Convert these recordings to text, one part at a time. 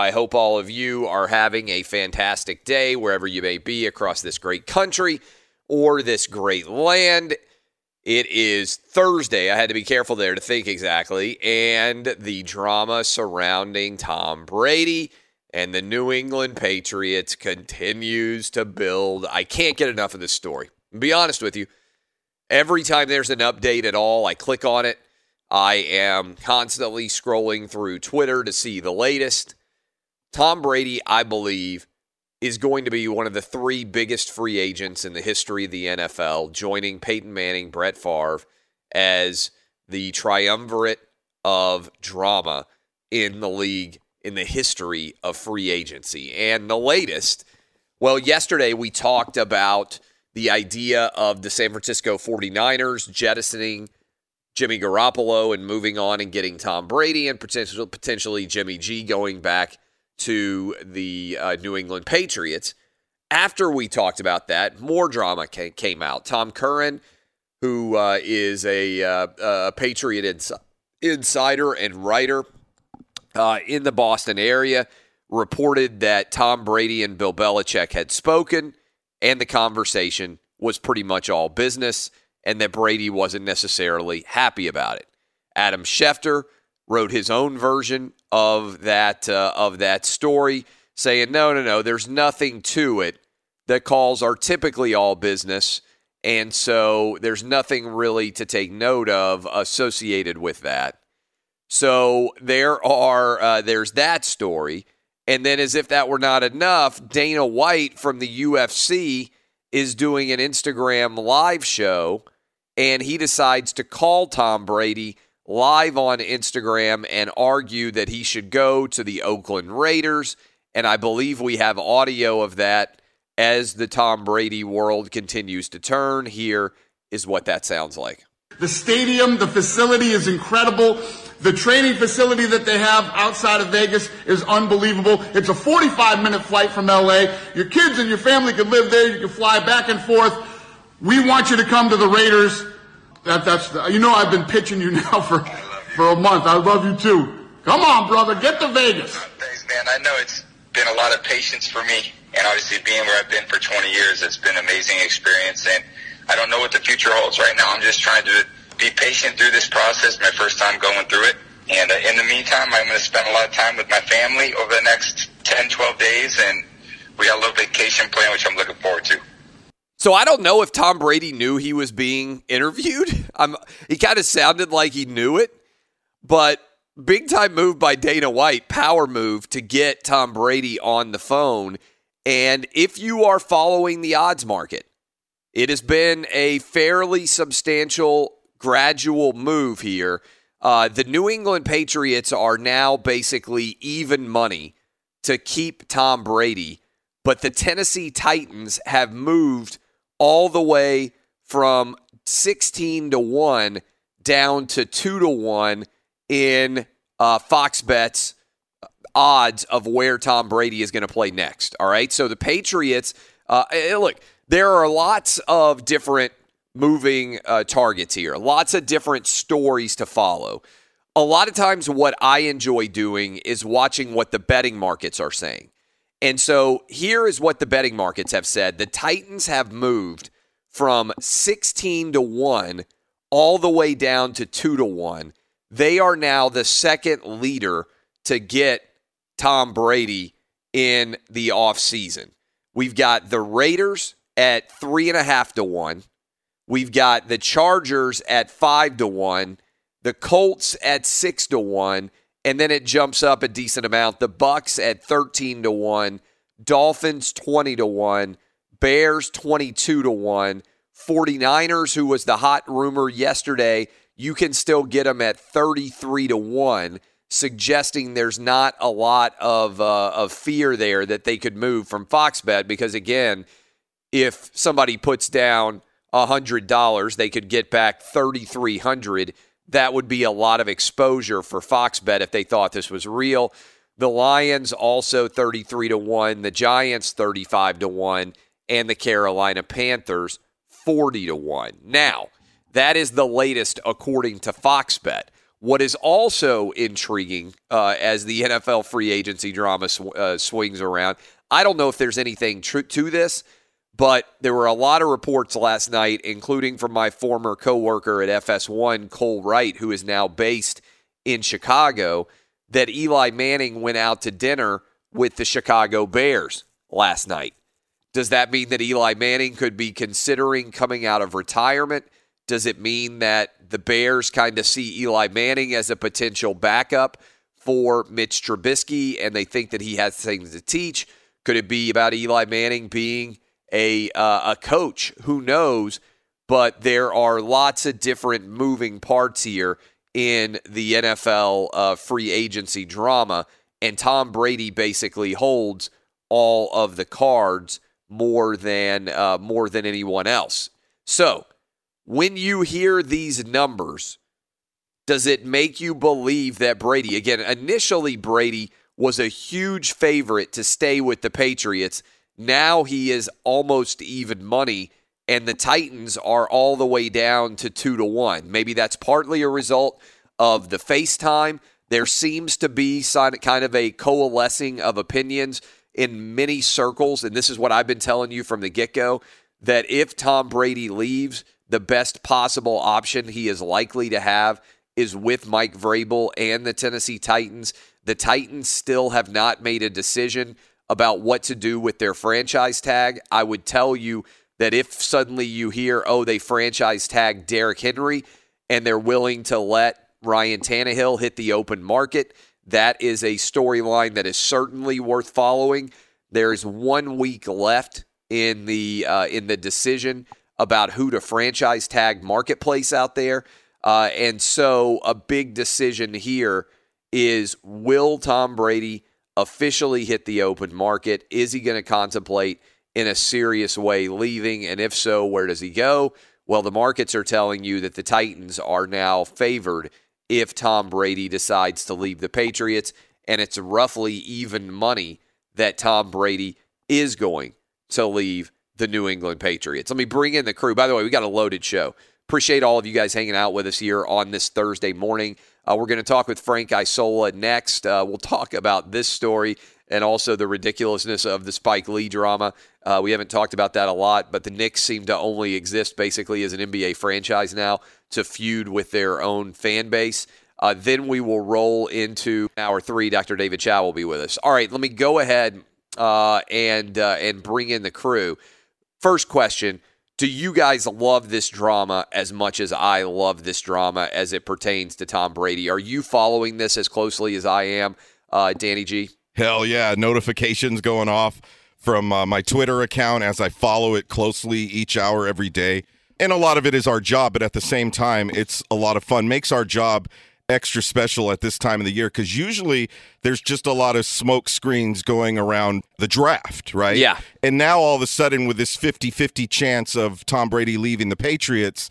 I hope all of you are having a fantastic day wherever you may be across this great country or this great land. It is Thursday. I had to be careful there to think exactly. And the drama surrounding Tom Brady and the New England Patriots continues to build. I can't get enough of this story. be honest with you. Every time there's an update at all, I click on it. I am constantly scrolling through Twitter to see the latest. Tom Brady, I believe, is going to be one of the three biggest free agents in the history of the NFL, joining Peyton Manning, Brett Favre as the triumvirate of drama in the league in the history of free agency. And the latest, well, yesterday we talked about the idea of the San Francisco 49ers jettisoning Jimmy Garoppolo and moving on and getting Tom Brady and potentially, potentially Jimmy G going back to the uh, New England Patriots. After we talked about that, more drama came out. Tom Curran, who uh, is a, uh, a Patriot ins- insider and writer uh, in the Boston area, reported that Tom Brady and Bill Belichick had spoken, and the conversation was pretty much all business, and that Brady wasn't necessarily happy about it. Adam Schefter wrote his own version of that uh, of that story, saying no, no, no, there's nothing to it. The calls are typically all business, and so there's nothing really to take note of associated with that. So there are uh, there's that story, and then as if that were not enough, Dana White from the UFC is doing an Instagram live show, and he decides to call Tom Brady live on Instagram and argue that he should go to the Oakland Raiders. And I believe we have audio of that as the Tom Brady world continues to turn. Here is what that sounds like. The stadium, the facility is incredible. The training facility that they have outside of Vegas is unbelievable. It's a 45 minute flight from LA. Your kids and your family could live there. You can fly back and forth. We want you to come to the Raiders. That, that's the, you know I've been pitching you now for, for a month. I love you too. Come on, brother, get to Vegas. Thanks, man. I know it's been a lot of patience for me, and obviously being where I've been for 20 years, it's been an amazing experience. And I don't know what the future holds right now. I'm just trying to be patient through this process. My first time going through it. And uh, in the meantime, I'm going to spend a lot of time with my family over the next 10, 12 days, and we got a little vacation plan, which I'm looking forward to. So I don't know if Tom Brady knew he was being interviewed. I'm, he kind of sounded like he knew it, but big time move by Dana White, power move to get Tom Brady on the phone. And if you are following the odds market, it has been a fairly substantial, gradual move here. Uh, the New England Patriots are now basically even money to keep Tom Brady, but the Tennessee Titans have moved all the way from 16 to 1 down to 2 to 1 in uh, Fox Bets odds of where Tom Brady is going to play next. All right. So the Patriots, uh, look, there are lots of different moving uh, targets here, lots of different stories to follow. A lot of times, what I enjoy doing is watching what the betting markets are saying. And so here is what the betting markets have said the Titans have moved from 16 to 1 all the way down to 2 to 1. They are now the second leader to get Tom Brady in the offseason. We've got the Raiders at three and a half to one. We've got the Chargers at five to one, the Colts at six to one, and then it jumps up a decent amount. The Bucks at 13 to 1, Dolphins 20 to 1, Bears 22 to 1, 49ers who was the hot rumor yesterday, you can still get them at 33 to 1, suggesting there's not a lot of uh, of fear there that they could move from Fox Bet because again, if somebody puts down $100, they could get back 3300 that would be a lot of exposure for Fox Bet if they thought this was real. The Lions also 33 to 1, the Giants 35 to 1, and the Carolina Panthers 40 to 1. Now, that is the latest according to Fox Bet. What is also intriguing uh, as the NFL free agency drama sw- uh, swings around, I don't know if there's anything tr- to this, but there were a lot of reports last night, including from my former coworker at FS1, Cole Wright, who is now based in Chicago, that Eli Manning went out to dinner with the Chicago Bears last night. Does that mean that Eli Manning could be considering coming out of retirement? Does it mean that the Bears kind of see Eli Manning as a potential backup for Mitch Trubisky and they think that he has things to teach? Could it be about Eli Manning being a uh, a coach. Who knows? But there are lots of different moving parts here in the NFL uh, free agency drama, and Tom Brady basically holds all of the cards more than uh, more than anyone else. So, when you hear these numbers, does it make you believe that Brady again? Initially, Brady was a huge favorite to stay with the Patriots now he is almost even money, and the Titans are all the way down to two to one. Maybe that's partly a result of the FaceTime. There seems to be kind of a coalescing of opinions in many circles, and this is what I've been telling you from the get go that if Tom Brady leaves, the best possible option he is likely to have is with Mike Vrabel and the Tennessee Titans. The Titans still have not made a decision about what to do with their franchise tag. I would tell you that if suddenly you hear, oh, they franchise tag Derrick Henry and they're willing to let Ryan Tannehill hit the open market, that is a storyline that is certainly worth following. There's one week left in the uh, in the decision about who to franchise tag marketplace out there, uh, and so a big decision here is will Tom Brady officially hit the open market? Is he going to contemplate in a serious way leaving? And if so, where does he go? Well, the markets are telling you that the Titans are now favored if Tom Brady decides to leave the Patriots, and it's roughly even money that Tom Brady is going to leave the New England Patriots. Let me bring in the crew. By the way, we got a loaded show. Appreciate all of you guys hanging out with us here on this Thursday morning. Uh, we're going to talk with Frank Isola next. Uh, we'll talk about this story and also the ridiculousness of the Spike Lee drama. Uh, we haven't talked about that a lot, but the Knicks seem to only exist basically as an NBA franchise now to feud with their own fan base. Uh, then we will roll into hour three. Dr. David Chao will be with us. All right, let me go ahead uh, and uh, and bring in the crew. First question: Do you guys love this drama as much as I love this drama as it pertains to Tom Brady? Are you following this as closely as I am, uh, Danny G? Hell yeah, notifications going off from uh, my Twitter account as I follow it closely each hour every day. And a lot of it is our job, but at the same time, it's a lot of fun. Makes our job extra special at this time of the year because usually there's just a lot of smoke screens going around the draft, right? Yeah. And now all of a sudden, with this 50 50 chance of Tom Brady leaving the Patriots,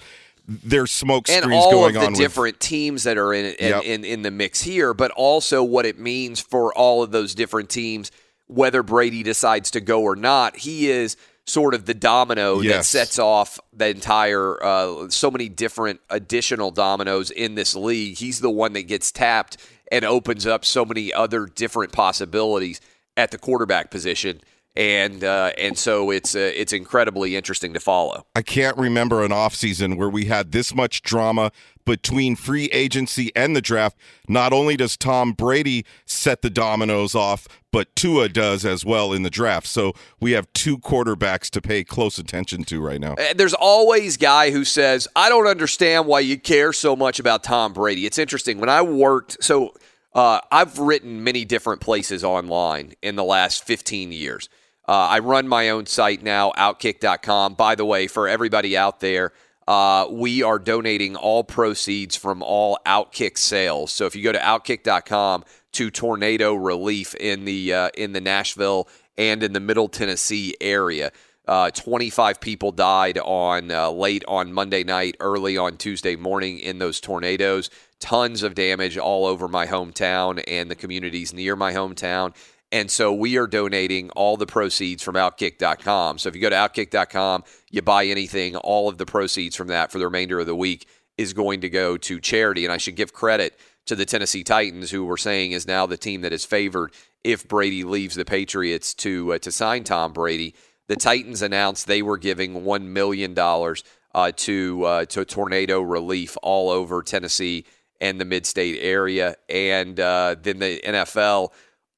there's smoke screens and all going of the on. different with, teams that are in, in, Yep. in in the mix here, but also what it means for all of those different teams, whether Brady decides to go or not. He is sort of the domino that sets off the entire, uh, so many different additional dominoes in this league. He's the one that gets tapped and opens up so many other different possibilities at the quarterback position. And uh, and so it's uh, it's incredibly interesting to follow. I can't remember an offseason where we had this much drama between free agency and the draft. Not only does Tom Brady set the dominoes off, but Tua does as well in the draft. So we have two quarterbacks to pay close attention to right now. Uh, There's always guy who says, "I don't understand why you care so much about Tom Brady." It's interesting when I worked. So uh, I've written many different places online in the last 15 years. Uh, I run my own site now, Outkick.com. By the way, for everybody out there, uh, we are donating all proceeds from all Outkick sales. So if you go to Outkick.com to tornado relief in the uh, in the Nashville and in the Middle Tennessee area. Uh, 25 people died on uh, late on Monday night, early on Tuesday morning in those tornadoes. Tons of damage all over my hometown and the communities near my hometown. And so we are donating all the proceeds from Outkick.com. So if you go to Outkick.com, you buy anything, all of the proceeds from that for the remainder of the week is going to go to charity. And I should give credit to the Tennessee Titans, who we're saying is now the team that is favored if Brady leaves the Patriots to uh, to sign Tom Brady. The Titans announced they were giving one million dollars uh, to uh, to tornado relief all over Tennessee and the mid-state area, and uh, then the NFL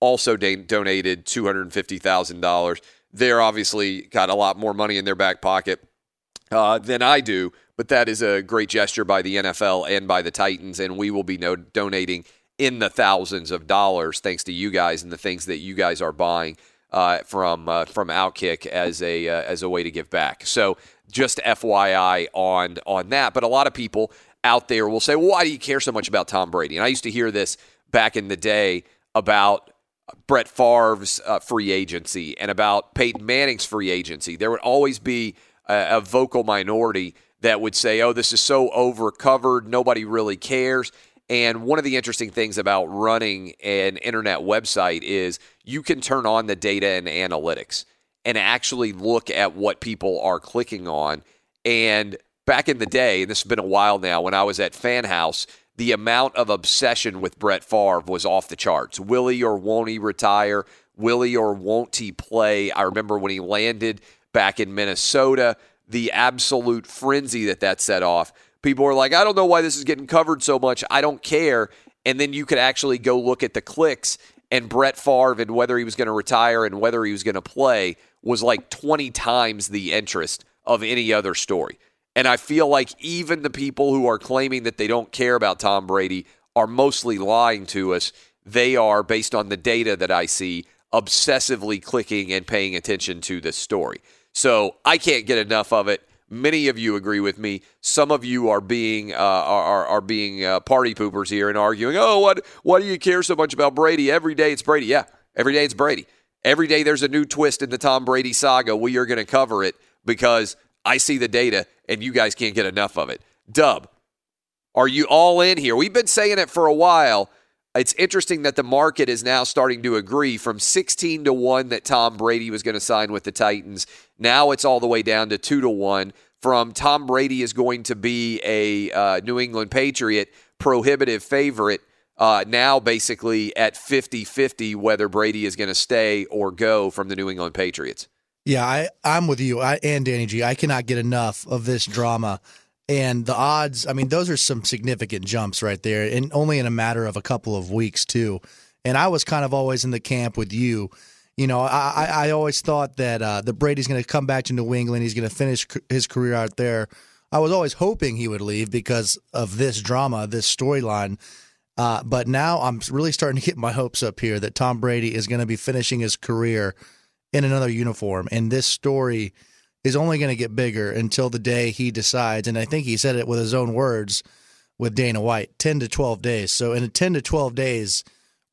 also da- donated two hundred fifty thousand dollars. They're obviously got a lot more money in their back pocket uh, than I do, but that is a great gesture by the NFL and by the Titans, and we will be no- donating in the thousands of dollars thanks to you guys and the things that you guys are buying uh, from uh, from Outkick as a uh, as a way to give back. So just FYI on on that, but a lot of people out there will say, well, "Why do you care so much about Tom Brady?" And I used to hear this back in the day about Brett Favre's uh, free agency and about Peyton Manning's free agency. There would always be a, a vocal minority that would say, "Oh, this is so overcovered, nobody really cares." And one of the interesting things about running an internet website is you can turn on the data and analytics and actually look at what people are clicking on. And back in the day, and this has been a while now, when I was at Fan House, the amount of obsession with Brett Favre was off the charts. Will he or won't he retire? Will he or won't he play? I remember when he landed back in Minnesota, the absolute frenzy that that set off. People were like, I don't know why this is getting covered so much. I don't care. And then you could actually go look at the clicks, and Brett Favre and whether he was going to retire and whether he was going to play was like 20 times the interest of any other story. And I feel like even the people who are claiming that they don't care about Tom Brady are mostly lying to us. They are, based on the data that I see, obsessively clicking and paying attention to this story. So I can't get enough of it. Many of you agree with me. Some of you are being uh, are, are being uh, party poopers here and arguing. Oh, what? Why do you care so much about Brady? Every day it's Brady. Yeah, every day it's Brady. Every day there's a new twist in the Tom Brady saga. We are going to cover it because I see the data and you guys can't get enough of it. Dub, are you all in here? We've been saying it for a while. It's interesting that the market is now starting to agree from 16 to 1 that Tom Brady was going to sign with the Titans. Now it's all the way down to 2 to 1 from Tom Brady is going to be a uh, New England Patriot prohibitive favorite. Uh, now, basically at 50 50, whether Brady is going to stay or go from the New England Patriots. Yeah, I, I'm with you. I and Danny G. I cannot get enough of this drama. And the odds, I mean, those are some significant jumps right there, and only in a matter of a couple of weeks, too. And I was kind of always in the camp with you. You know, I, I always thought that uh, Brady's going to come back to New England. He's going to finish his career out there. I was always hoping he would leave because of this drama, this storyline. Uh, but now I'm really starting to get my hopes up here that Tom Brady is going to be finishing his career in another uniform. And this story is only going to get bigger until the day he decides. And I think he said it with his own words with Dana White 10 to 12 days. So in 10 to 12 days,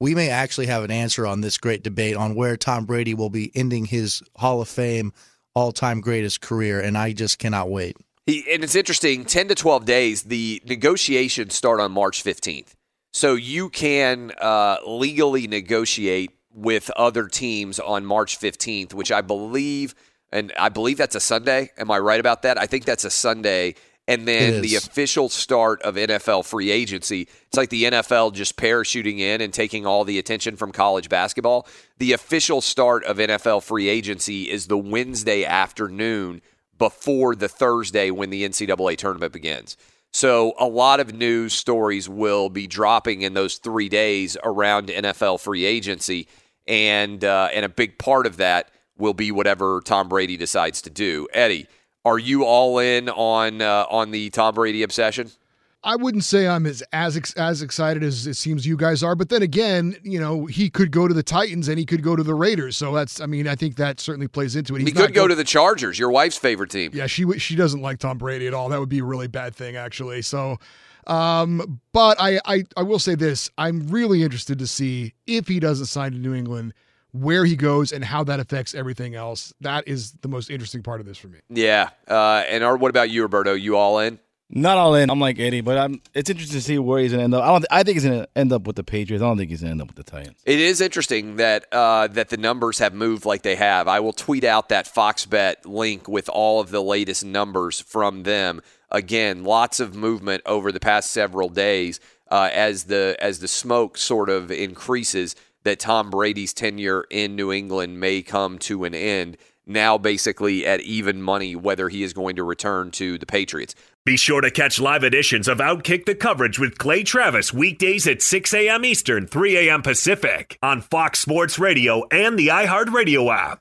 we may actually have an answer on this great debate on where Tom Brady will be ending his Hall of Fame all time greatest career. And I just cannot wait. He, and it's interesting 10 to 12 days, the negotiations start on March 15th. So you can uh, legally negotiate with other teams on March 15th, which I believe, and I believe that's a Sunday. Am I right about that? I think that's a Sunday. And then the official start of NFL free agency. It's like the NFL just parachuting in and taking all the attention from college basketball. The official start of NFL free agency is the Wednesday afternoon before the Thursday when the NCAA tournament begins. So a lot of news stories will be dropping in those three days around NFL free agency, and uh, and a big part of that will be whatever Tom Brady decides to do. Eddie, are you all in on uh, on the Tom Brady obsession? I wouldn't say I'm as as as excited as it seems you guys are, but then again, you know, he could go to the Titans and he could go to the Raiders. So that's, I mean, I think that certainly plays into it. He's he could go, go to the Chargers, your wife's favorite team. Yeah, she she doesn't like Tom Brady at all. That would be a really bad thing, actually. So, um, but I, I I will say this: I'm really interested to see if he doesn't sign to New England where he goes and how that affects everything else. That is the most interesting part of this for me. Yeah. Uh, and our, what about you, Roberto? You all in? Not all in. I'm like Eddie, but I'm. It's interesting to see where he's gonna end up. I don't. I think he's gonna end up with the Patriots. I don't think he's gonna end up with the Titans. It is interesting that uh, that the numbers have moved like they have. I will tweet out that Fox Bet link with all of the latest numbers from them. Again, lots of movement over the past several days uh, as the as the smoke sort of increases that Tom Brady's tenure in New England may come to an end now basically at even money whether he is going to return to the Patriots. Be sure to catch live editions of Outkick the Coverage with Clay Travis weekdays at 6 a.m. Eastern, 3 a.m. Pacific on Fox Sports Radio and the iHeartRadio app.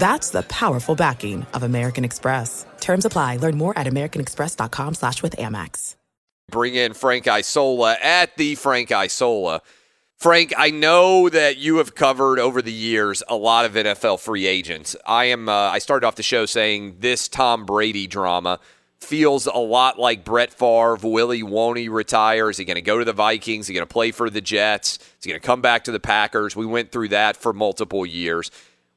That's the powerful backing of American Express. Terms apply. Learn more at americanexpress.com slash with Amex. Bring in Frank Isola at the Frank Isola. Frank, I know that you have covered over the years a lot of NFL free agents. I am. Uh, I started off the show saying this Tom Brady drama feels a lot like Brett Favre. Willie won't he retire? Is he going to go to the Vikings? Is he going to play for the Jets? Is he going to come back to the Packers? We went through that for multiple years.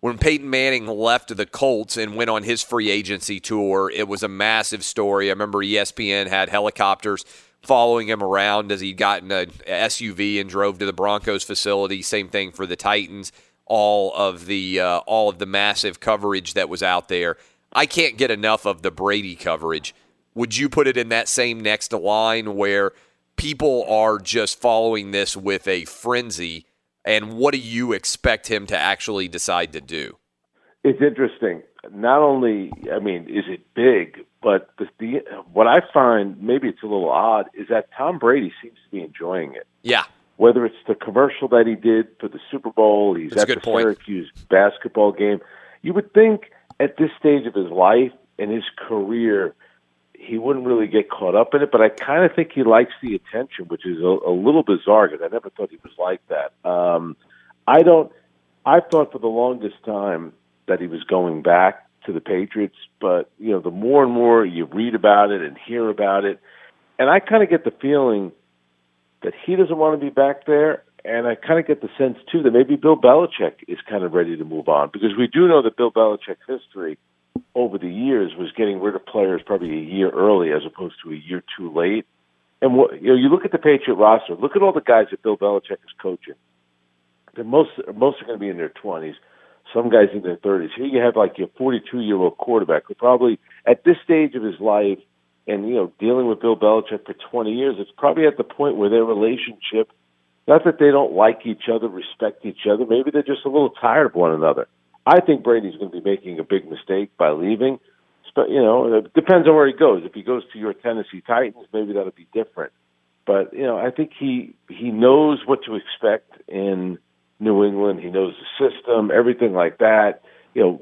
When Peyton Manning left the Colts and went on his free agency tour, it was a massive story. I remember ESPN had helicopters following him around as he got in a SUV and drove to the Broncos facility. Same thing for the Titans. All of the uh, all of the massive coverage that was out there. I can't get enough of the Brady coverage. Would you put it in that same next line where people are just following this with a frenzy? And what do you expect him to actually decide to do? It's interesting. Not only, I mean, is it big, but the, the what I find maybe it's a little odd is that Tom Brady seems to be enjoying it. Yeah. Whether it's the commercial that he did for the Super Bowl, he's That's a at the point. Syracuse basketball game. You would think at this stage of his life and his career, he wouldn't really get caught up in it. But I kind of think he likes the attention, which is a, a little bizarre because I never thought he was like that. Um, I don't. I thought for the longest time that he was going back to the Patriots, but you know, the more and more you read about it and hear about it, and I kind of get the feeling that he doesn't want to be back there. And I kind of get the sense too that maybe Bill Belichick is kind of ready to move on because we do know that Bill Belichick's history over the years was getting rid of players probably a year early as opposed to a year too late. And what you know, you look at the Patriot roster. Look at all the guys that Bill Belichick is coaching. They're most most are going to be in their twenties. Some guys in their thirties. Here you have like your 42 year old quarterback who probably at this stage of his life, and you know, dealing with Bill Belichick for 20 years, it's probably at the point where their relationship, not that they don't like each other, respect each other, maybe they're just a little tired of one another. I think Brady's going to be making a big mistake by leaving. But you know, it depends on where he goes. If he goes to your Tennessee Titans, maybe that'll be different. But you know, I think he he knows what to expect in New England. He knows the system, everything like that. You know,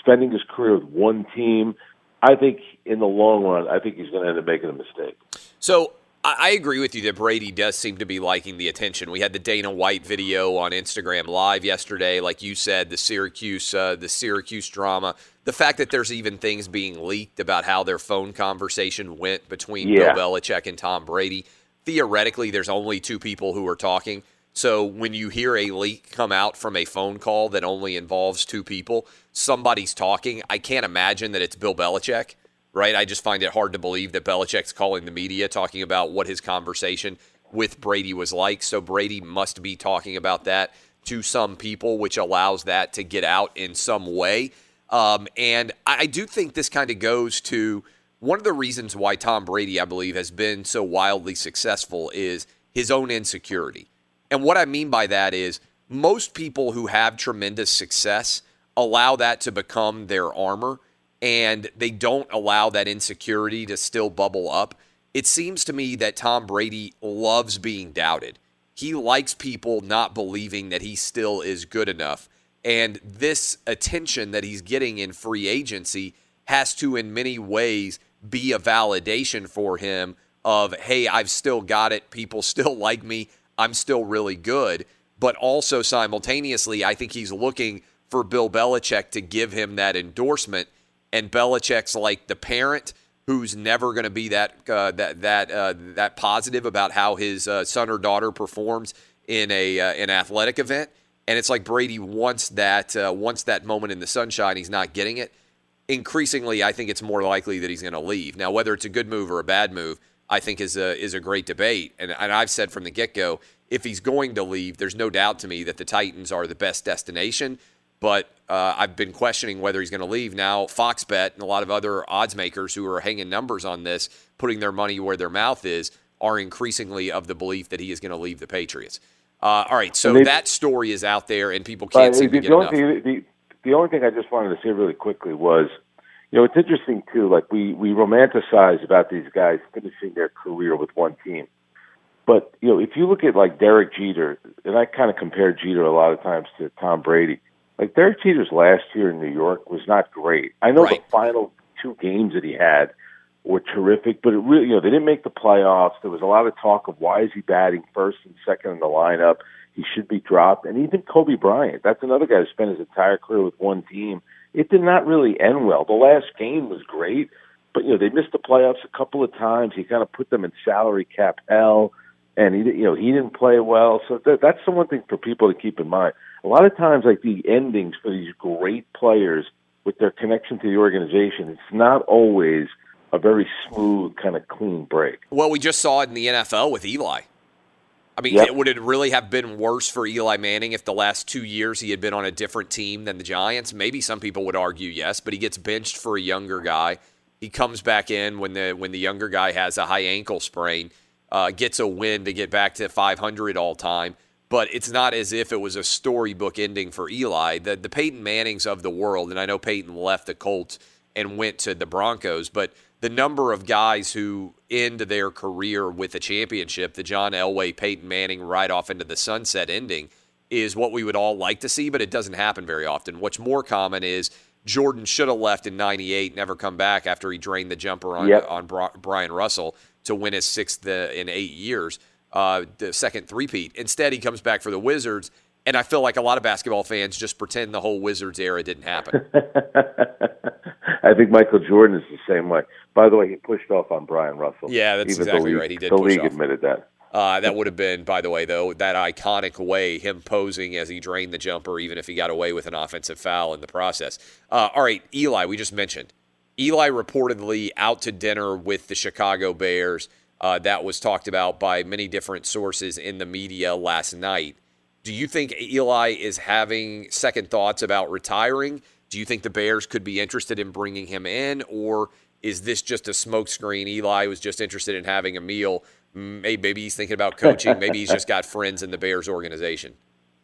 spending his career with one team. I think in the long run, I think he's going to end up making a mistake. So I I agree with you that Brady does seem to be liking the attention. We had the Dana White video on Instagram Live yesterday, like you said, the Syracuse, uh, the Syracuse drama. The fact that there's even things being leaked about how their phone conversation went between Yeah. Bill Belichick and Tom Brady. Theoretically, there's only two people who are talking. So when you hear a leak come out from a phone call that only involves two people, somebody's talking. I can't imagine that it's Bill Belichick right? I just find it hard to believe that Belichick's calling the media talking about what his conversation with Brady was like. So Brady must be talking about that to some people, which allows that to get out in some way. Um, and I do think this kind of goes to one of the reasons why Tom Brady, I believe, has been so wildly successful is his own insecurity. And what I mean by that is most people who have tremendous success allow that to become their armor and they don't allow that insecurity to still bubble up. It seems to me that Tom Brady loves being doubted. He likes people not believing that he still is good enough. And this attention that he's getting in free agency has to, in many ways, be a validation for him of, hey, I've still got it. People still like me. I'm still really good. But also simultaneously, I think he's looking for Bill Belichick to give him that endorsement. And Belichick's like the parent who's never going to be that uh, that that uh, that positive about how his uh, son or daughter performs in a uh, an athletic event. And it's like Brady wants that uh, wants that moment in the sunshine. He's not getting it. increasingly, I think it's more likely that he's going to leave. Now, whether it's a good move or a bad move, I think is a is a great debate. And, and I've said from the get go, if he's going to leave, there's no doubt to me that the Titans are the best destination. But uh, I've been questioning whether he's going to leave. Now, Fox Bet and a lot of other odds makers who are hanging numbers on this, putting their money where their mouth is, are increasingly of the belief that he is going to leave the Patriots. Uh, all right, so they- that story is out there, and people can't seem to the, get the only enough. thing, the, the only thing I just wanted to say really quickly was, you know, it's interesting too. Like we we romanticize about these guys finishing their career with one team, but you know, if you look at like Derek Jeter, and I kind of compare Jeter a lot of times to Tom Brady. Like Derek Jeter's last year in New York was not great. I know the final two games that he had were terrific, but it really, you know, they didn't make the playoffs. There was a lot of talk of why is he batting first and second in the lineup? He should be dropped. And even Kobe Bryant, that's another guy who spent his entire career with one team. It did not really end well. The last game was great, but you know they missed the playoffs a couple of times. He kind of put them in salary cap hell, and he, you know, he didn't play well. So that, that's the one thing for people to keep in mind. A lot of times, like the endings for these great players with their connection to the organization, it's not always a very smooth, kind of clean break. Well, we just saw it in the NFL with Eli. I mean, Yep. would it really have been worse for Eli Manning if the last two years he had been on a different team than the Giants? Maybe some people would argue yes, but he gets benched for a younger guy. He comes back in when the when the younger guy has a high ankle sprain, uh, gets a win to get back to 500 all time. But it's not as if it was a storybook ending for Eli. The the Peyton Mannings of the world, and I know Peyton left the Colts and went to the Broncos, but the number of guys who end their career with a championship, the John Elway, Peyton Manning right off into the sunset ending, is what we would all like to see, but it doesn't happen very often. What's more common is Jordan should have left in 98, never come back after he drained the jumper on, Yep. on Bri- Bryon Russell to win his sixth uh, in eight years, uh, the second three-peat. Instead, he comes back for the Wizards, and I feel like a lot of basketball fans just pretend the whole Wizards era didn't happen. I think Michael Jordan is the same way. By the way, he pushed off on Bryon Russell. Yeah, that's even exactly league, right. He did The push league off. admitted that. Uh, that would have been, by the way, though, that iconic way, him posing as he drained the jumper, even if he got away with an offensive foul in the process. Uh, all right, Eli, we just mentioned. Eli reportedly out to dinner with the Chicago Bears. Uh, that was talked about by many different sources in the media last night. Do you think Eli is having second thoughts about retiring? Do you think the Bears could be interested in bringing him in, or is this just a smokescreen? Eli was just interested in having a meal. Maybe, he's thinking about coaching. Maybe he's just got friends in the Bears organization.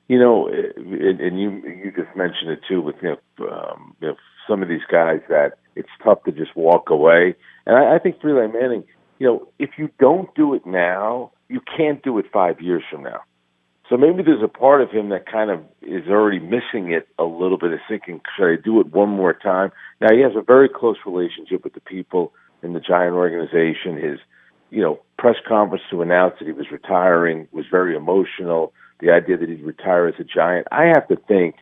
You know, and you you just mentioned it too with you know, um, you know some of these guys that it's tough to just walk away. And I, I think Eli Manning, you know, if you don't do it now, you can't do it five years from now. So maybe there's a part of him that kind of is already missing it a little bit, is thinking, should I do it one more time? Now he has a very close relationship with the people in the Giant organization. His, you know, press conference to announce that he was retiring was very emotional. The idea that he'd retire as a Giant, I have to think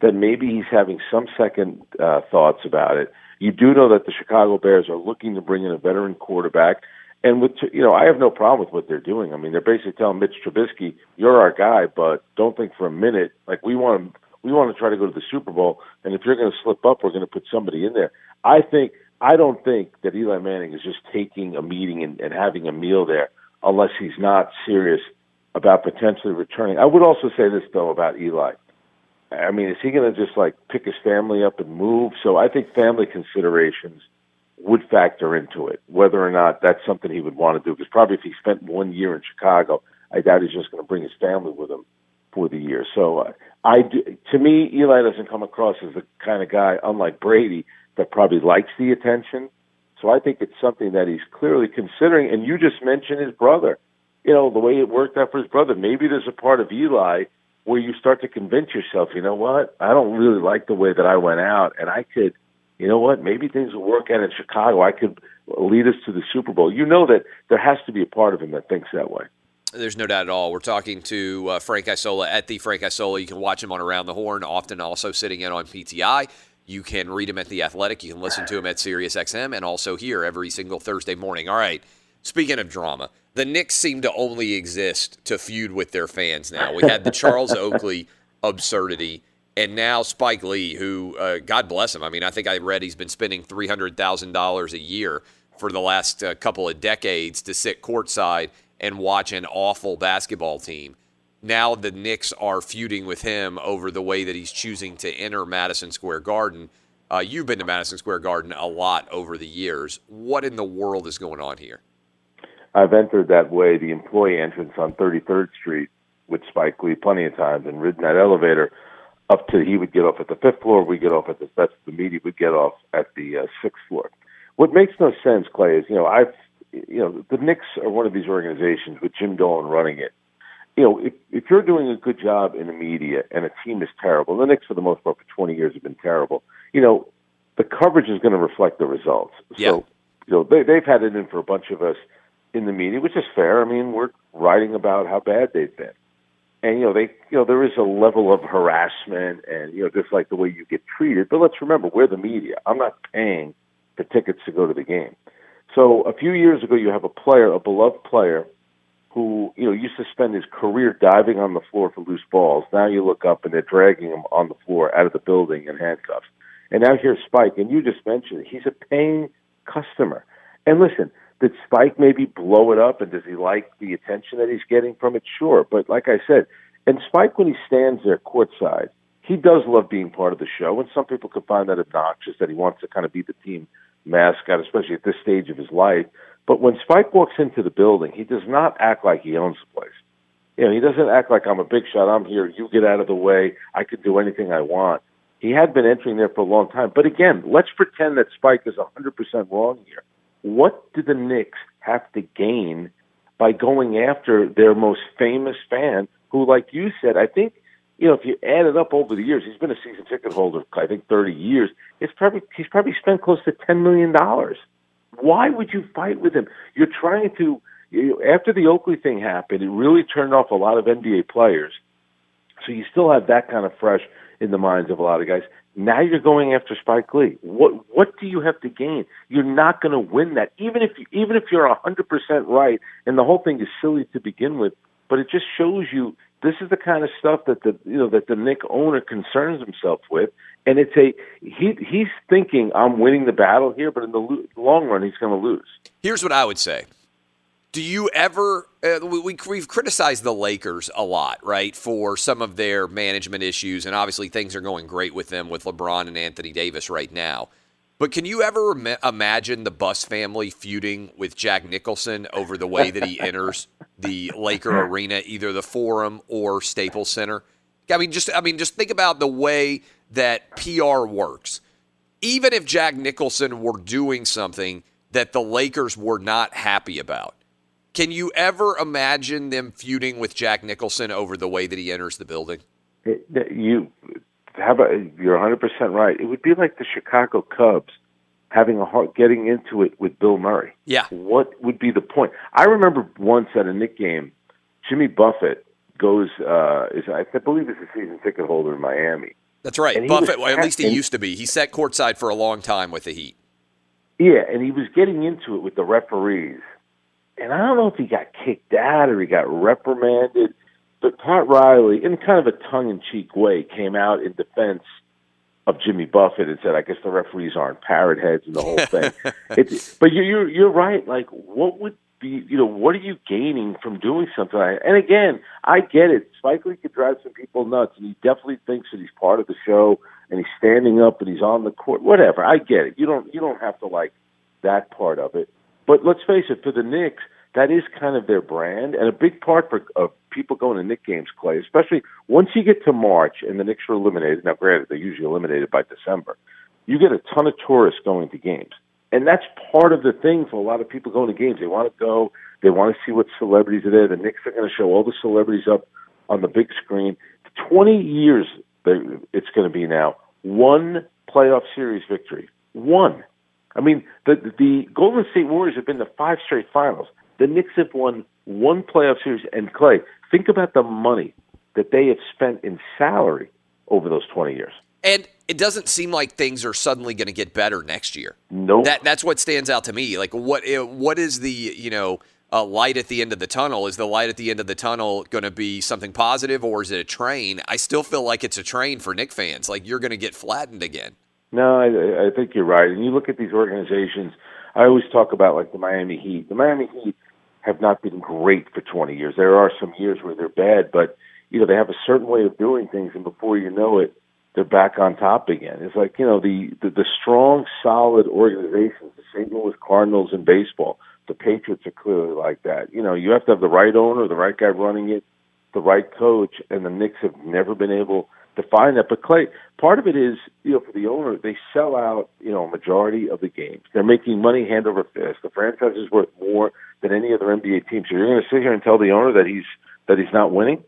that maybe he's having some second uh, thoughts about it. You do know that the Chicago Bears are looking to bring in a veteran quarterback. And with you know, I have no problem with what they're doing. I mean, they're basically telling Mitch Trubisky, "You're our guy, but don't think for a minute like we want to we want to try to go to the Super Bowl. And if you're going to slip up, we're going to put somebody in there." I think I don't think that Eli Manning is just taking a meeting and, and having a meal there unless he's not serious about potentially returning. I would also say this though about Eli. I mean, is he going to just like pick his family up and move? So I think family considerations would factor into it, whether or not that's something he would want to do. Because probably if he spent one year in Chicago, I doubt he's just going to bring his family with him for the year. So uh, I, do, to me, Eli doesn't come across as the kind of guy, unlike Brady, that probably likes the attention. So I think it's something that he's clearly considering. And you just mentioned his brother. You know, the way it worked out for his brother. Maybe there's a part of Eli where you start to convince yourself, you know what? I don't really like the way that I went out, and I could, you know what? Maybe things will work out in Chicago. I could lead us to the Super Bowl. You know that there has to be a part of him that thinks that way. There's no doubt at all. We're talking to uh, Frank Isola at the Frank Isola. You can watch him on Around the Horn, often also sitting in on PTI. You can read him at The Athletic. You can listen to him at SiriusXM and also here every single Thursday morning. All right. Speaking of drama, the Knicks seem to only exist to feud with their fans now. We had the Charles Oakley absurdity, And now Spike Lee, who, uh, God bless him. I mean, I think I read he's been spending $300,000 a year for the last uh, couple of decades to sit courtside and watch an awful basketball team. Now the Knicks are feuding with him over the way that he's choosing to enter Madison Square Garden. Uh, you've been to Madison Square Garden a lot over the years. What in the world is going on here? I've entered that way, the employee entrance on 33rd Street with Spike Lee plenty of times and ridden that elevator up to he would get off at the fifth floor, we get off at the that's the media would get off at the uh, sixth floor. What makes no sense, Clay, is you know I've you know the Knicks are one of these organizations with Jim Dolan running it. You know if if you're doing a good job in the media and a team is terrible, the Knicks for the most part for 20 years have been terrible. You know the coverage is going to reflect the results. Yeah. So you know they they've had it in for a bunch of us in the media, which is fair. I mean we're writing about how bad they've been and you know they you know there is a level of harassment and you know just like the way you get treated. But let's remember we're the media. I'm not paying for tickets to go to the game. So a few years ago you have a player a beloved player who you know used to spend his career diving on the floor for loose balls. Now you look up and they're dragging him on the floor out of the building in handcuffs. And now here's spike and you just mentioned it. he's a paying customer. And listen did Spike maybe blow it up and does he like the attention that he's getting from it? Sure. But like I said, and Spike, when he stands there courtside, he does love being part of the show. And some people could find that obnoxious that he wants to kind of be the team mascot, especially at this stage of his life. But when Spike walks into the building, he does not act like he owns the place. You know, he doesn't act like I'm a big shot. I'm here. You get out of the way. I can do anything I want. He had been entering there for a long time. But again, let's pretend that Spike is 100% wrong here what do the Knicks have to gain by going after their most famous fan, who, like you said, I think, you know, if you add it up over the years, he's been a season ticket holder, I think, 30 years. It's probably he's probably spent close to 10 million dollars. Why would you fight with him? You're trying to. You, after the Oakley thing happened, it really turned off a lot of NBA players. So you still have that kind of fresh in the minds of a lot of guys. Now you're going after Spike Lee. What what do you have to gain? You're not going to win that, even if you, even if you're hundred percent right, and the whole thing is silly to begin with. But it just shows you this is the kind of stuff that the you know that the Knick owner concerns himself with, and it's a he he's thinking I'm winning the battle here, but in the lo- long run he's going to lose. Here's what I would say. Do you ever? Uh, we, we've criticized the Lakers a lot, right, for some of their management issues, and obviously things are going great with them with LeBron and Anthony Davis right now. But can you ever im- imagine the Buss family feuding with Jack Nicholson over the way that he enters the Laker arena, either the Forum or Staples Center? I mean, just I mean, just think about the way that PR works. Even if Jack Nicholson were doing something that the Lakers were not happy about, can you ever imagine them feuding with Jack Nicholson over the way that he enters the building? It, you how about you're 100 percent right. It would be like the Chicago Cubs having a hard getting into it with Bill Murray. Yeah. What would be the point? I remember once at a Knick game, Jimmy Buffett goes uh is I believe he's a season ticket holder in Miami. That's right. Buffett, well, at least he used to be. He sat courtside for a long time with the Heat. Yeah, and he was getting into it with the referees. And I don't know if he got kicked out or he got reprimanded, but Pat Riley, in kind of a tongue in cheek way, came out in defense of Jimmy Buffett and said, I guess the referees aren't parrot heads and the whole thing. it's, but you- you're, you're right. Like, what would be, you know, what are you gaining from doing something like And again, I get it. Spike Lee could drive some people nuts, and he definitely thinks that he's part of the show and he's standing up and he's on the court. Whatever. I get it. You don't, you don't have to like that part of it. But let's face it, for the Knicks, that is kind of their brand, and a big part for of people going to Knick games, Clay, especially once you get to March and the Knicks are eliminated. Now, granted, they're usually eliminated by December. You get a ton of tourists going to games, and that's part of the thing for a lot of people going to games. They want to go, they want to see what celebrities are there. The Knicks are going to show all the celebrities up on the big screen. Twenty years it's going to be now. One playoff series victory. One. I mean, the the Golden State Warriors have been to five straight finals. The Knicks have won one playoff series. And Clay, think about the money that they have spent in salary over those twenty years. And it doesn't seem like things are suddenly going to get better next year. Nope. That that's what stands out to me. Like what eh, what is the you know uh, light at the end of the tunnel. Is the light at the end of the tunnel going to be something positive, or is it a train? I still feel like it's a train for Knick fans. Like you're going to get flattened again. No, I, I think you're right. And you look at these organizations. I always talk about like the Miami Heat. The Miami Heat have not been great for 20 years. There are some years where they're bad, but you know they have a certain way of doing things, and before you know it, they're back on top again. It's like you know the the, the strong, solid organizations, the St. Louis Cardinals in baseball. The Patriots are clearly like that. You know, you have to have the right owner, the right guy running it, the right coach, and the Knicks have never been able to find that. But Clay, part of it is, you know, for the owner, they sell out, you know, a majority of the games. They're making money hand over fist. The franchise is worth more than any other NBA team. So you're going to sit here and tell the owner that he's that he's not winning?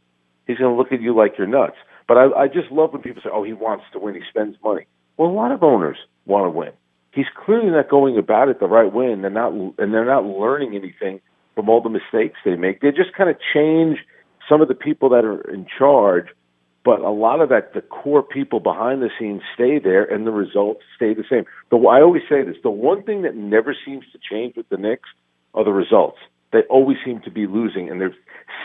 He's going to look at you like you're nuts. But I, I just love when people say, "Oh, he wants to win. He spends money." Well, a lot of owners want to win. He's clearly not going about it the right way, and they're not and they're not learning anything from all the mistakes they make. They just kind of change some of the people that are in charge, but a lot of that, the core people behind the scenes stay there, and the results stay the same. The I always say this: the one thing that never seems to change with the Knicks are the results. They always seem to be losing, and there's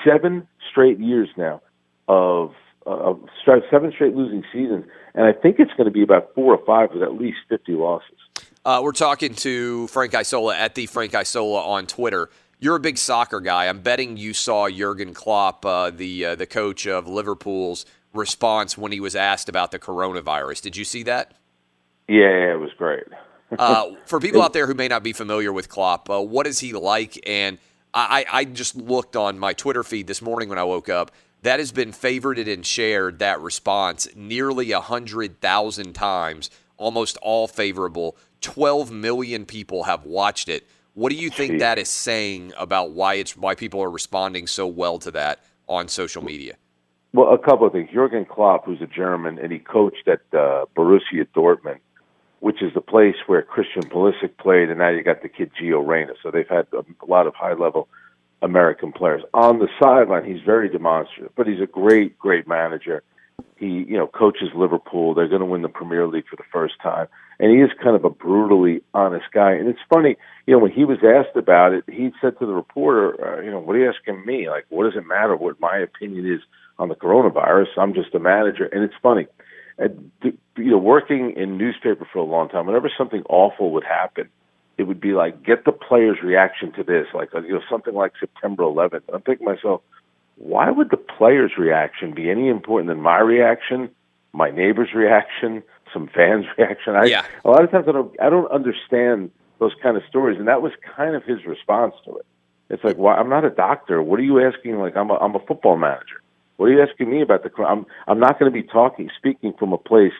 seven straight years now of uh, seven straight losing seasons, and I think it's going to be about four or five with at least 50 losses. Uh, we're talking to Frank Isola at the Frank Isola on Twitter. You're a big soccer guy. I'm betting you saw Jurgen Klopp, uh, the uh, the coach of Liverpool's response when he was asked about the coronavirus. Did you see that? Yeah, it was great. Uh, for people out there who may not be familiar with Klopp, uh, what is he like? And I, I just looked on my Twitter feed this morning when I woke up that has been favorited and shared that response nearly 100,000 times, almost all favorable. 12 million people have watched it. What do you think Jeez. that is saying about why it's why people are responding so well to that on social media? Well, a couple of things. Jurgen Klopp, who's a German, and he coached at uh, Borussia Dortmund, which is the place where Christian Pulisic played, and now you got the kid Gio Reyna. So they've had a lot of high level American players. On the sideline, he's very demonstrative, but he's a great, great manager. He, you know, coaches Liverpool. They're going to win the Premier League for the first time, and he is kind of a brutally honest guy. And it's funny, you know, when he was asked about it, he said to the reporter, uh, "You know, what are you asking me? Like, what does it matter what my opinion is on the coronavirus? I'm just a manager." And it's funny, and, you know, working in newspaper for a long time, whenever something awful would happen it would be like get the players' reaction to this, like you know something like September 11th. I'm thinking to myself, why would the players' reaction be any important than my reaction, my neighbor's reaction, some fans' reaction? I, yeah. A lot of times I don't I don't understand those kind of stories, and that was kind of his response to it. It's like, why? I'm not a doctor. What are you asking? Like, I'm a I'm a football manager. What are you asking me about the? I'm I'm not going to be talking speaking from a place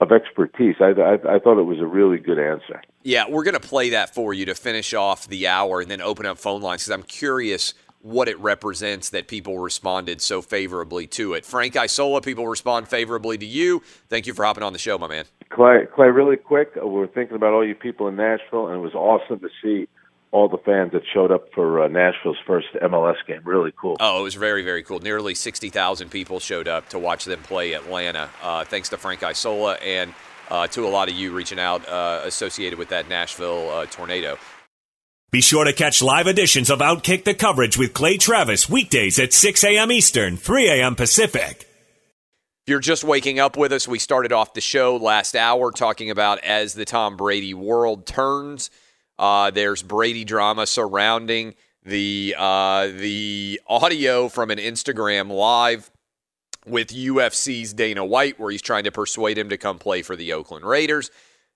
of expertise. I, I, I thought it was a really good answer. Yeah, we're going to play that for you to finish off the hour and then open up phone lines because I'm curious what it represents that people responded so favorably to it. Frank Isola, people respond favorably to you. Thank you for hopping on the show, my man. Clay, Clay, really quick, we're thinking about all you people in Nashville, and it was awesome to see all the fans that showed up for uh, Nashville's first MLS game. Really cool. Oh, it was very, very cool. Nearly 60,000 people showed up to watch them play Atlanta. Uh, thanks to Frank Isola and uh, to a lot of you reaching out uh, associated with that Nashville uh, tornado. Be sure to catch live editions of Outkick the coverage with Clay Travis weekdays at 6 a.m. Eastern, 3 a.m. Pacific. If you're just waking up with us, we started off the show last hour talking about as the Tom Brady world turns – uh, there's Brady drama surrounding the uh, the audio from an Instagram live with UFC's Dana White, where he's trying to persuade him to come play for the Oakland Raiders.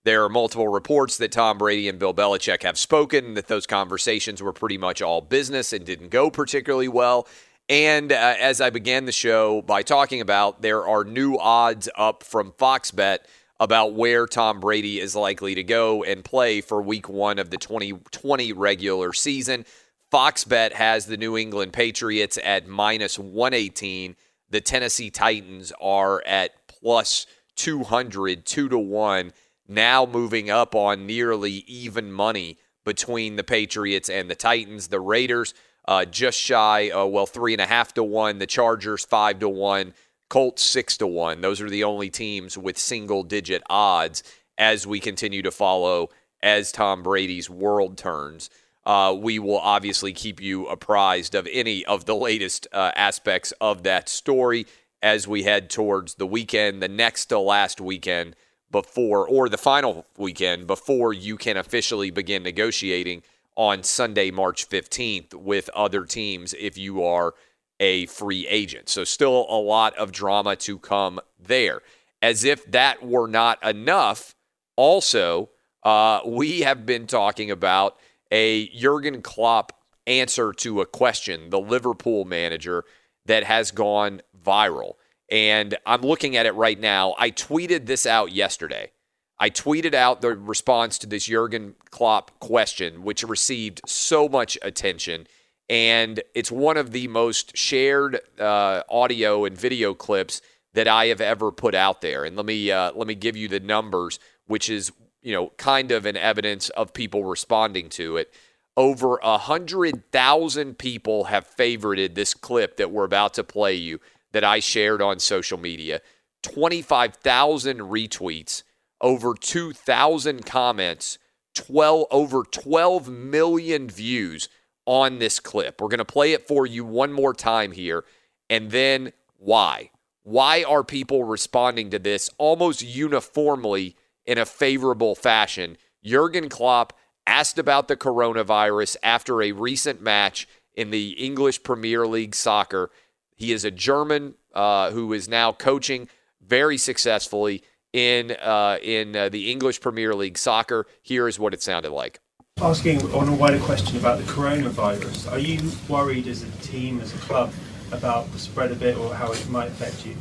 There are multiple reports that Tom Brady and Bill Belichick have spoken, that those conversations were pretty much all business and didn't go particularly well. And uh, as I began the show by talking about, there are new odds up from Fox Bet about where Tom Brady is likely to go and play for week one of the 2020 regular season. Fox Bet has the New England Patriots at minus 118. The Tennessee Titans are at plus 200, 2 to 1, now moving up on nearly even money between the Patriots and the Titans. The Raiders uh, just shy, uh, well, three and a half to one. The Chargers five to one. Colts six to one. Those are the only teams with single digit odds as we continue to follow as Tom Brady's world turns. uh, we will obviously keep you apprised of any of the latest uh, aspects of that story as we head towards the weekend, the next to last weekend before, or the final weekend before you can officially begin negotiating on Sunday, March 15th with other teams if you are a free agent. So, still a lot of drama to come there. As if that were not enough, also, uh, we have been talking about a Jurgen Klopp answer to a question, the Liverpool manager that has gone viral. And I'm looking at it right now. I tweeted this out yesterday. I tweeted out the response to this Jurgen Klopp question, which received so much attention. And it's one of the most shared uh, audio and video clips that I have ever put out there. And let me uh, let me give you the numbers, which is you know, kind of an evidence of people responding to it. Over a hundred thousand people have favorited this clip that we're about to play you that I shared on social media. Twenty-five thousand retweets, over two thousand comments, twelve over twelve million views on this clip. We're going to play it for you one more time here, and then why? Why are people responding to this almost uniformly? in a favorable fashion. Jurgen Klopp asked about the coronavirus after a recent match in the English Premier League soccer. He is a German uh, who is now coaching very successfully in uh, in uh, the English Premier League soccer. Here is what it sounded like. Asking on a wider question about the coronavirus, are you worried as a team, as a club, about the spread of it or how it might affect you?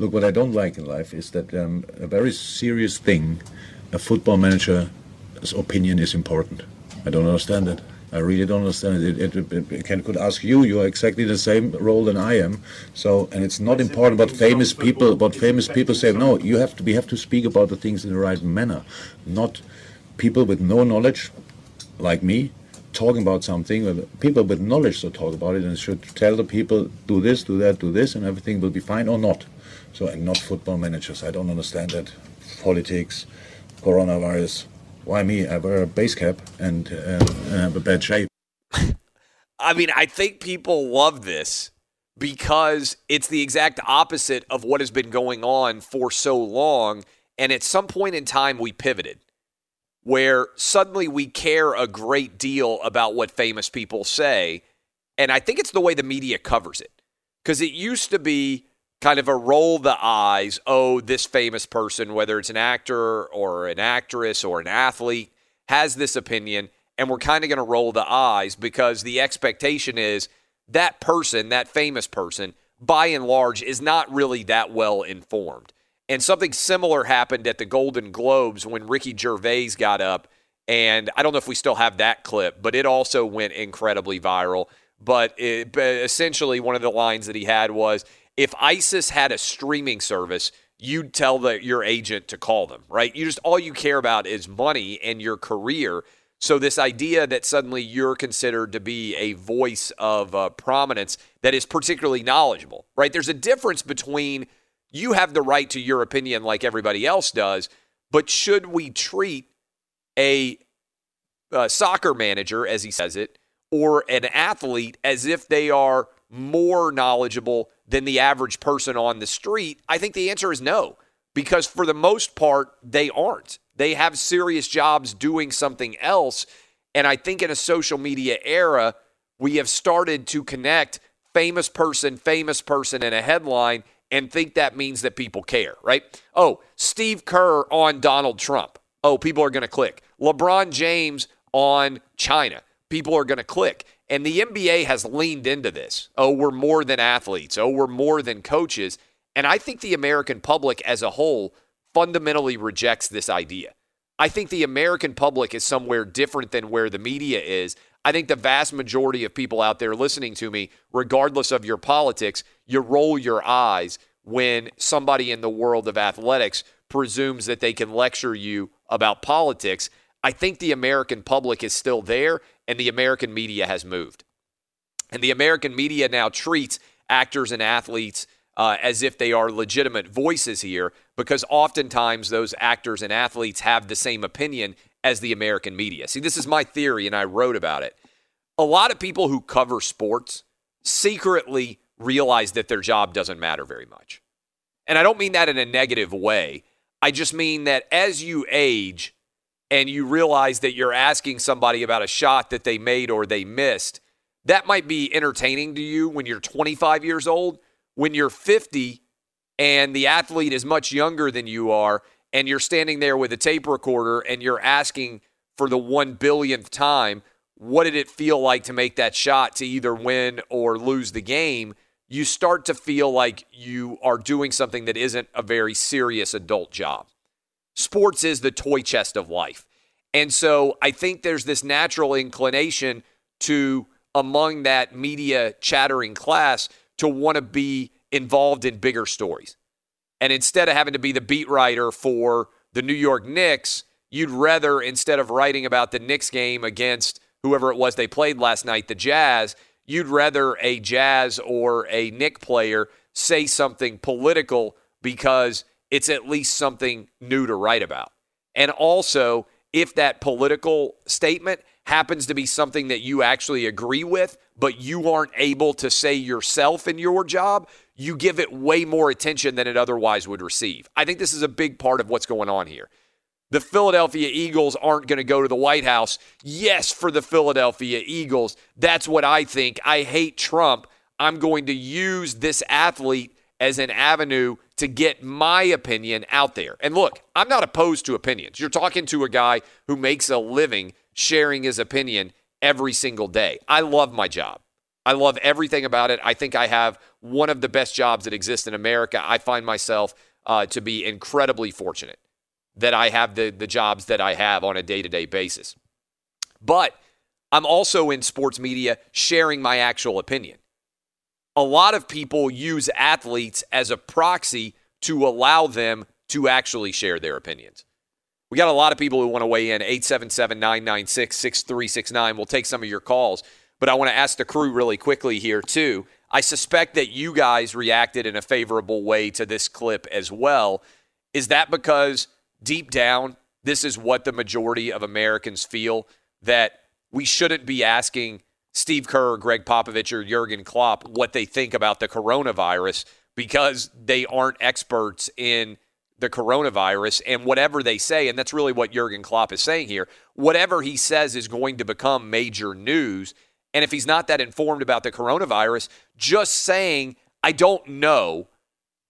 Look, what I don't like in life is that um, a very serious thing, a football manager's opinion is important. I don't understand it. I really don't understand it. It, it, it, it can, could ask you. You are exactly the same role than I am. So, and it's not important what famous people, what famous people say. No, you have to. We have to speak about the things in the right manner, not people with no knowledge, like me, talking about something. People with knowledge should talk about it and should tell the people do this, do that, do this, and everything will be fine or not. So, and not football managers. I don't understand that. Politics, coronavirus. Why me? I wear a base cap and uh, have a bad shape. I mean, I think people love this because it's the exact opposite of what has been going on for so long. And at some point in time, we pivoted where suddenly we care a great deal about what famous people say. And I think it's the way the media covers it. Because it used to be kind of a roll the eyes, oh, this famous person, whether it's an actor or an actress or an athlete, has this opinion. And we're kind of going to roll the eyes because the expectation is that person, that famous person, by and large, is not really that well informed. And something similar happened at the Golden Globes when Ricky Gervais got up. And I don't know if we still have that clip, but it also went incredibly viral. But, it, but essentially, one of the lines that he had was if ISIS had a streaming service, you'd tell the, your agent to call them, right? You just all you care about is money and your career. So this idea that suddenly you're considered to be a voice of uh, prominence that is particularly knowledgeable, right? There's a difference between you have the right to your opinion like everybody else does, but should we treat a, a soccer manager, as he says it, or an athlete as if they are more knowledgeable than the average person on the street? I think the answer is no, because for the most part, they aren't. They have serious jobs doing something else. And I think in a social media era, we have started to connect famous person, famous person in a headline and think that means that people care, right? Oh, Steve Kerr on Donald Trump. Oh, people are going to click. LeBron James on China. People are going to click. And the NBA has leaned into this. Oh, we're more than athletes. Oh, we're more than coaches. And I think the American public as a whole fundamentally rejects this idea. I think the American public is somewhere different than where the media is. I think the vast majority of people out there listening to me, regardless of your politics, you roll your eyes when somebody in the world of athletics presumes that they can lecture you about politics. I think the American public is still there and the American media has moved. And the American media now treats actors and athletes uh, as if they are legitimate voices here because oftentimes those actors and athletes have the same opinion as the American media. See, this is my theory, and I wrote about it. A lot of people who cover sports secretly realize that their job doesn't matter very much. And I don't mean that in a negative way. I just mean that as you age and you realize that you're asking somebody about a shot that they made or they missed, that might be entertaining to you when you're 25 years old. When you're 50 and the athlete is much younger than you are, and you're standing there with a tape recorder and you're asking for the one billionth time, what did it feel like to make that shot to either win or lose the game? You start to feel like you are doing something that isn't a very serious adult job. Sports is the toy chest of life. And so I think there's this natural inclination to, among that media chattering class, to want to be involved in bigger stories. And instead of having to be the beat writer for the New York Knicks, you'd rather, instead of writing about the Knicks game against whoever it was they played last night, the Jazz, you'd rather a Jazz or a Knick player say something political because it's at least something new to write about. And also, if that political statement happens to be something that you actually agree with, but you aren't able to say yourself in your job, you give it way more attention than it otherwise would receive. I think this is a big part of what's going on here. The Philadelphia Eagles aren't going to go to the White House. Yes, for the Philadelphia Eagles. That's what I think. I hate Trump. I'm going to use this athlete as an avenue to get my opinion out there. And look, I'm not opposed to opinions. You're talking to a guy who makes a living sharing his opinion every single day. I love my job. I love everything about it. I think I have one of the best jobs that exist in America. I find myself uh, to be incredibly fortunate that I have the, the jobs that I have on a day to day basis. But I'm also in sports media sharing my actual opinion. A lot of people use athletes as a proxy to allow them to actually share their opinions. We got a lot of people who want to weigh in 877 996 6369. We'll take some of your calls. But I want to ask the crew really quickly here, too. I suspect that you guys reacted in a favorable way to this clip as well. Is that because deep down, this is what the majority of Americans feel that we shouldn't be asking Steve Kerr, Gregg Popovich, or Jurgen Klopp what they think about the coronavirus because they aren't experts in the coronavirus and whatever they say, and that's really what Jurgen Klopp is saying here, whatever he says is going to become major news. And if he's not that informed about the coronavirus, just saying, I don't know,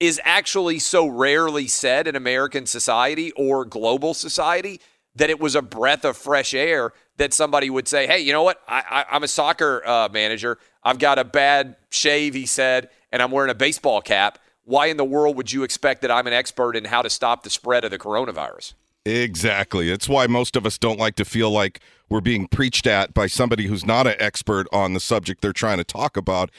is actually so rarely said in American society or global society that it was a breath of fresh air that somebody would say, hey, you know what? I, am a soccer uh, manager. I've got a bad shave, he said, and I'm wearing a baseball cap. Why in the world would you expect that I'm an expert in how to stop the spread of the coronavirus? Exactly. It's why most of us don't like to feel like we're being preached at by somebody who's not an expert on the subject they're trying to talk about.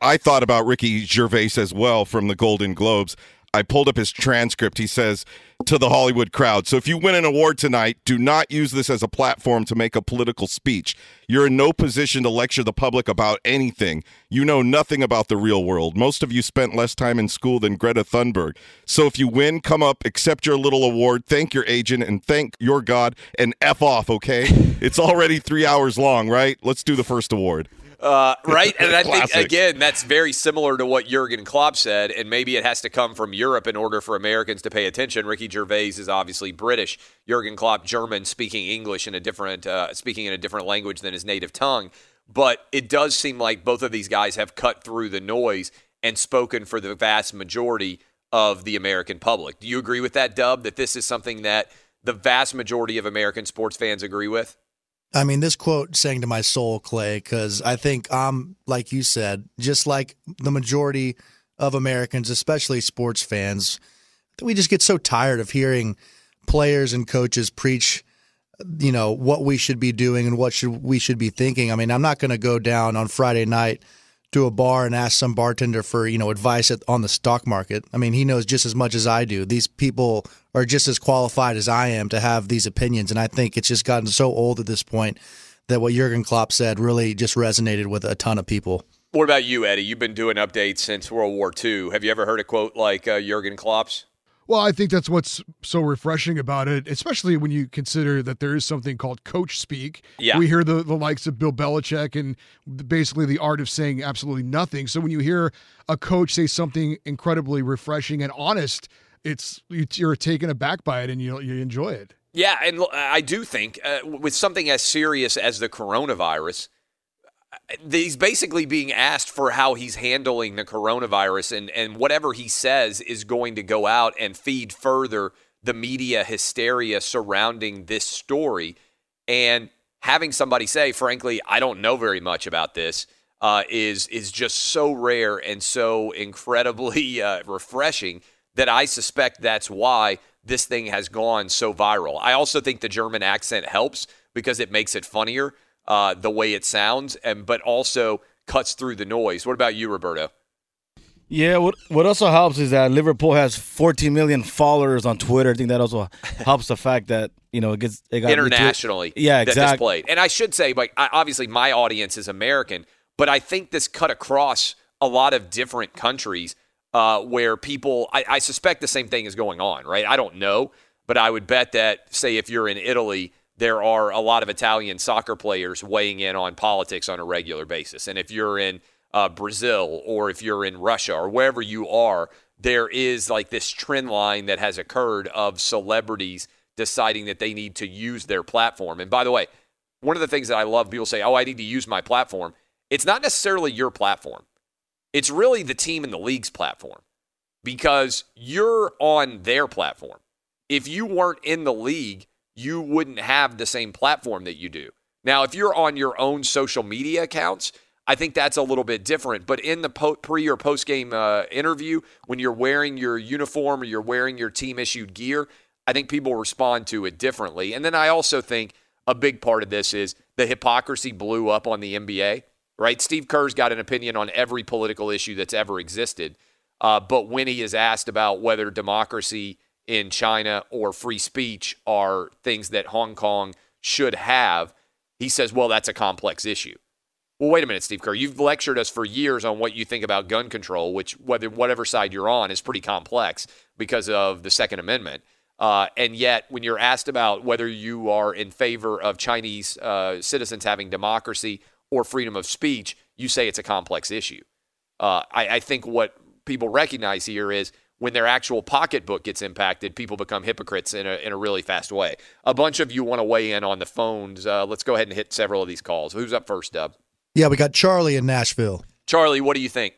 I thought about Ricky Gervais as well from the Golden Globes. I pulled up his transcript. He says to the Hollywood crowd, So if you win an award tonight, do not use this as a platform to make a political speech. You're in no position to lecture the public about anything. You know nothing about the real world. Most of you spent less time in school than Greta Thunberg. So if you win, come up, accept your little award, thank your agent, and thank your God, and F off, okay? it's already three hours long, right? Let's do the first award. Uh, right, and I think again that's very similar to what Jurgen Klopp said, and maybe it has to come from Europe in order for Americans to pay attention. Ricky Gervais is obviously British, Jurgen Klopp German, speaking English in a different, uh, speaking in a different language than his native tongue. But it does seem like both of these guys have cut through the noise and spoken for the vast majority of the American public. Do you agree with that, Dub? That this is something that the vast majority of American sports fans agree with? I mean, this quote sang to my soul, Clay, because I think I'm, like you said, just like the majority of Americans, especially sports fans, that we just get so tired of hearing players and coaches preach, you know, what we should be doing and what should we should be thinking. I mean, I'm not going to go down on Friday night to a bar and ask some bartender for you know advice on the stock market. I mean, he knows just as much as I do. These people are just as qualified as I am to have these opinions, and I think it's just gotten so old at this point that what Jurgen Klopp said really just resonated with a ton of people. What about you, Eddie? You've been doing updates since World War II. Have you ever heard a quote like uh, Jurgen Klopp's? Well, I think that's what's so refreshing about it, especially when you consider that there is something called coach speak. Yeah. We hear the, the likes of Bill Belichick and basically the art of saying absolutely nothing. So when you hear a coach say something incredibly refreshing and honest, it's you're taken aback by it and you you enjoy it. Yeah, and I do think uh, with something as serious as the coronavirus, uh, he's basically being asked for how he's handling the coronavirus, and and whatever he says is going to go out and feed further the media hysteria surrounding this story, and having somebody say, frankly, I don't know very much about this. Uh, is is just so rare and so incredibly uh, refreshing that I suspect that's why this thing has gone so viral. I also think the German accent helps because it makes it funnier uh, the way it sounds, and but also cuts through the noise. What about you, Roberto? Yeah, what what also helps is that Liverpool has 14 million followers on Twitter. I think that also helps the fact that you know it gets it got internationally Yeah, that this exactly. played. And I should say, like, I, obviously my audience is American, but I think this cut across a lot of different countries uh, where people, I, I suspect the same thing is going on, right? I don't know, but I would bet that, say, if you're in Italy, there are a lot of Italian soccer players weighing in on politics on a regular basis. And if you're in uh, Brazil or if you're in Russia or wherever you are, there is like this trend line that has occurred of celebrities deciding that they need to use their platform. And by the way, one of the things that I love, people say, oh, I need to use my platform. It's not necessarily your platform, it's really the team and the league's platform because you're on their platform. If you weren't in the league, you wouldn't have the same platform that you do. Now, if you're on your own social media accounts, I think that's a little bit different. But in the po- pre or post game uh, interview, when you're wearing your uniform or you're wearing your team issued gear, I think people respond to it differently. And then I also think a big part of this is the hypocrisy blew up on the NBA, right? Steve Kerr's got an opinion on every political issue that's ever existed. Uh, but when he is asked about whether democracy in China or free speech are things that Hong Kong should have, he says, well, that's a complex issue. Well, wait a minute, Steve Kerr. You've lectured us for years on what you think about gun control, which, whether whatever side you're on, is pretty complex because of the Second Amendment. Uh, and yet, when you're asked about whether you are in favor of Chinese uh, citizens having democracy or freedom of speech, you say it's a complex issue. Uh, I, I think what people recognize here is when their actual pocketbook gets impacted, people become hypocrites in a, in a really fast way. A bunch of you want to weigh in on the phones. Uh, let's go ahead and hit several of these calls. Who's up first, Dub? Yeah, we got Charlie in Nashville. Charlie, what do you think?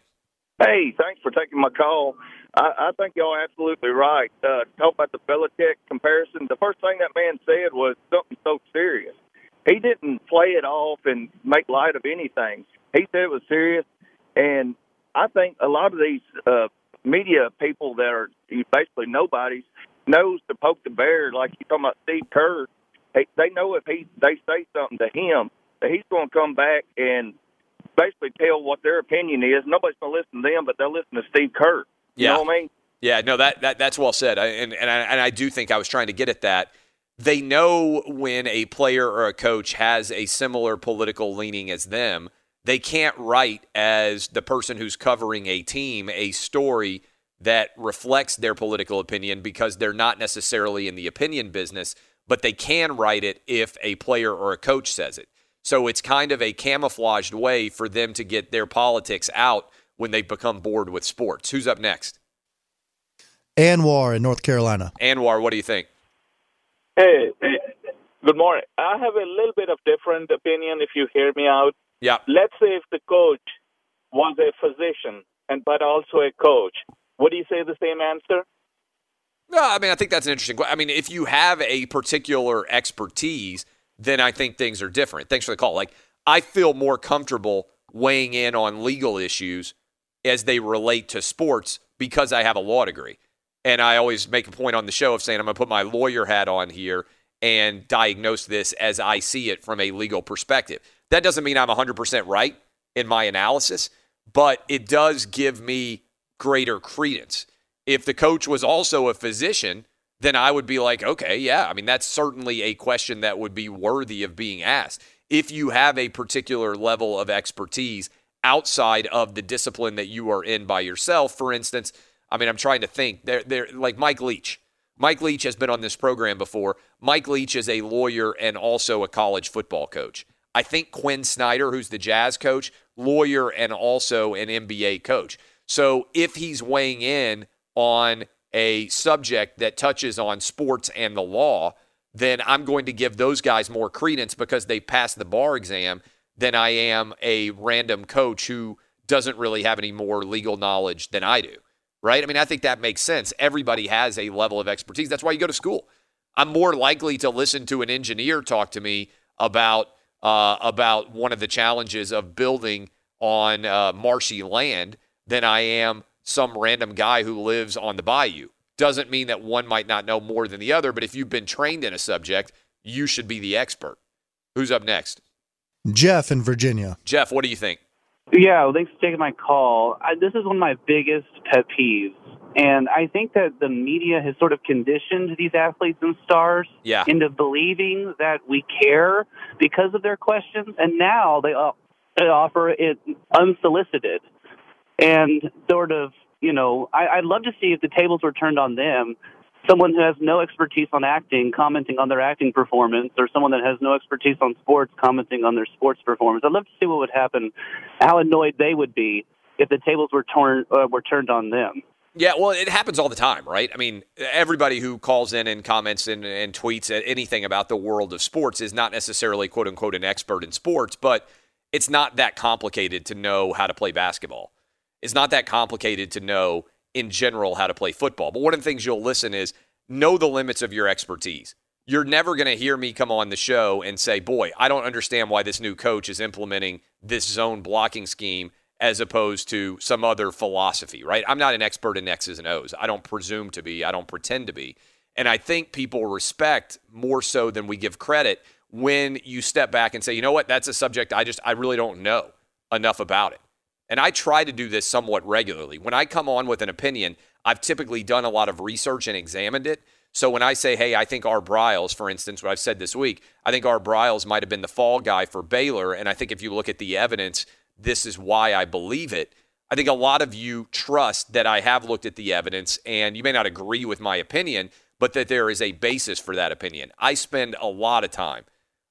Hey, thanks for taking my call. I, I think y'all are absolutely right. Uh, talk about the Belichick comparison. The first thing that man said was something so serious. He didn't play it off and make light of anything. He said it was serious, and I think a lot of these uh, media people that are basically nobodies knows to poke the bear. Like you talking about Steve Kerr, they, they know if he they say something to him that he's going to come back and basically tell what their opinion is. Nobody's going to listen to them, but they'll listen to Steve Kerr. You Yeah. know what I mean? Yeah, no, that, that that's well said, I, and and I, and I do think I was trying to get at that. They know when a player or a coach has a similar political leaning as them. They can't write as the person who's covering a team a story that reflects their political opinion because they're not necessarily in the opinion business, but they can write it if a player or a coach says it. So it's kind of a camouflaged way for them to get their politics out when they become bored with sports. Who's up next? Anwar in North Carolina. Anwar, what do you think? Hey, good morning. I have a little bit of different opinion if you hear me out. Yeah. Let's say if the coach was a physician and but also a coach, would you say the same answer? No, I mean, I think that's an interesting. I mean, if you have a particular expertise, then I think things are different. Thanks for the call. Like, I feel more comfortable weighing in on legal issues as they relate to sports because I have a law degree. And I always make a point on the show of saying I'm going to put my lawyer hat on here and diagnose this as I see it from a legal perspective. That doesn't mean I'm 100% right in my analysis, but it does give me greater credence. If the coach was also a physician, then I would be like, okay, yeah, I mean, that's certainly a question that would be worthy of being asked. If you have a particular level of expertise outside of the discipline that you are in by yourself, for instance, I mean, I'm trying to think. They're, they're like Mike Leach. Mike Leach has been on this program before. Mike Leach is a lawyer and also a college football coach. I think Quin Snyder, who's the Jazz coach, lawyer and also an NBA coach. So if he's weighing in on a subject that touches on sports and the law, then I'm going to give those guys more credence because they passed the bar exam than I am a random coach who doesn't really have any more legal knowledge than I do. Right? I mean, I think that makes sense. Everybody has a level of expertise. That's why you go to school. I'm more likely to listen to an engineer talk to me about uh, about one of the challenges of building on uh, marshy land than I am some random guy who lives on the bayou. Doesn't mean that one might not know more than the other, but if you've been trained in a subject, you should be the expert. Who's up next? Jeff in Virginia. Jeff, what do you think? Yeah, well, thanks for taking my call. I, this is one of my biggest pet peeves. And I think that the media has sort of conditioned these athletes and stars Yeah. into believing that we care because of their questions. And now they, uh, they offer it unsolicited. And sort of, you know, I, I'd love to see if the tables were turned on them. Someone who has no expertise on acting commenting on their acting performance, or someone that has no expertise on sports commenting on their sports performance. I'd love to see what would happen, how annoyed they would be if the tables were torn uh, were turned on them. Yeah, well, it happens all the time, right? I mean, everybody who calls in and comments and, and tweets anything about the world of sports is not necessarily quote unquote an expert in sports, but it's not that complicated to know how to play basketball. It's not that complicated to know in general how to play football. But one of the things you'll listen is know the limits of your expertise. You're never going to hear me come on the show and say, boy, I don't understand why this new coach is implementing this zone blocking scheme as opposed to some other philosophy, right? I'm not an expert in X's and O's. I don't presume to be, I don't pretend to be. And I think people respect more so than we give credit when you step back and say, you know what, that's a subject I just, I really don't know enough about it. And I try to do this somewhat regularly. When I come on with an opinion, I've typically done a lot of research and examined it. So when I say, hey, I think Art Briles, for instance, what I've said this week, I think Art Briles might have been the fall guy for Baylor. And I think if you look at the evidence, this is why I believe it. I think a lot of you trust that I have looked at the evidence and you may not agree with my opinion, but that there is a basis for that opinion. I spend a lot of time,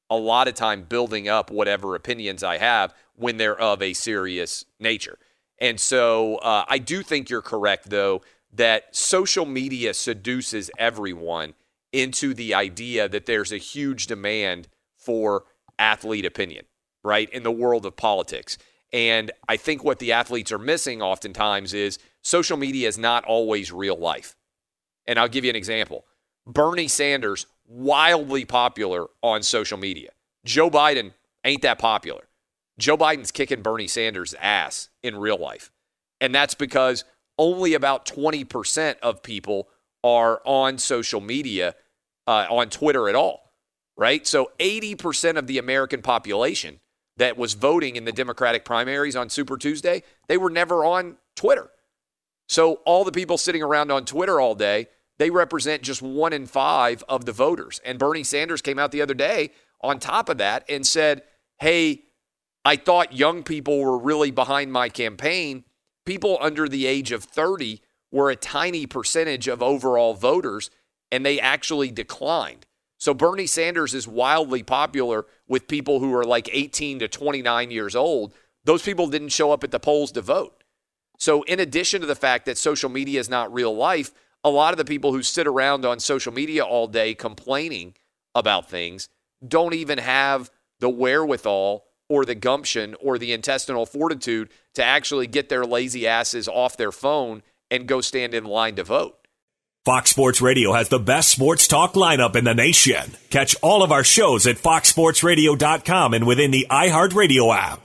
a lot of time building up whatever opinions I have when they're of a serious nature. And so uh, I do think you're correct, though, that social media seduces everyone into the idea that there's a huge demand for athlete opinion, right, in the world of politics. And I think what the athletes are missing oftentimes is social media is not always real life. And I'll give you an example Bernie Sanders, wildly popular on social media. Joe Biden ain't that popular. Joe Biden's kicking Bernie Sanders' ass in real life. And that's because only about 20% of people are on social media, uh, on Twitter at all, right? So 80% of the American population that was voting in the Democratic primaries on Super Tuesday, they were never on Twitter. So all the people sitting around on Twitter all day, they represent just one in five of the voters. And Bernie Sanders came out the other day on top of that and said, hey, I thought young people were really behind my campaign. People under the age of 30 were a tiny percentage of overall voters, and they actually declined. So Bernie Sanders is wildly popular with people who are like 18 to 29 years old. Those people didn't show up at the polls to vote. So, in addition to the fact that social media is not real life, a lot of the people who sit around on social media all day complaining about things don't even have the wherewithal or the gumption or the intestinal fortitude to actually get their lazy asses off their phone and go stand in line to vote. Fox Sports Radio has the best sports talk lineup in the nation. Catch all of our shows at foxsportsradio.com and within the iHeartRadio app.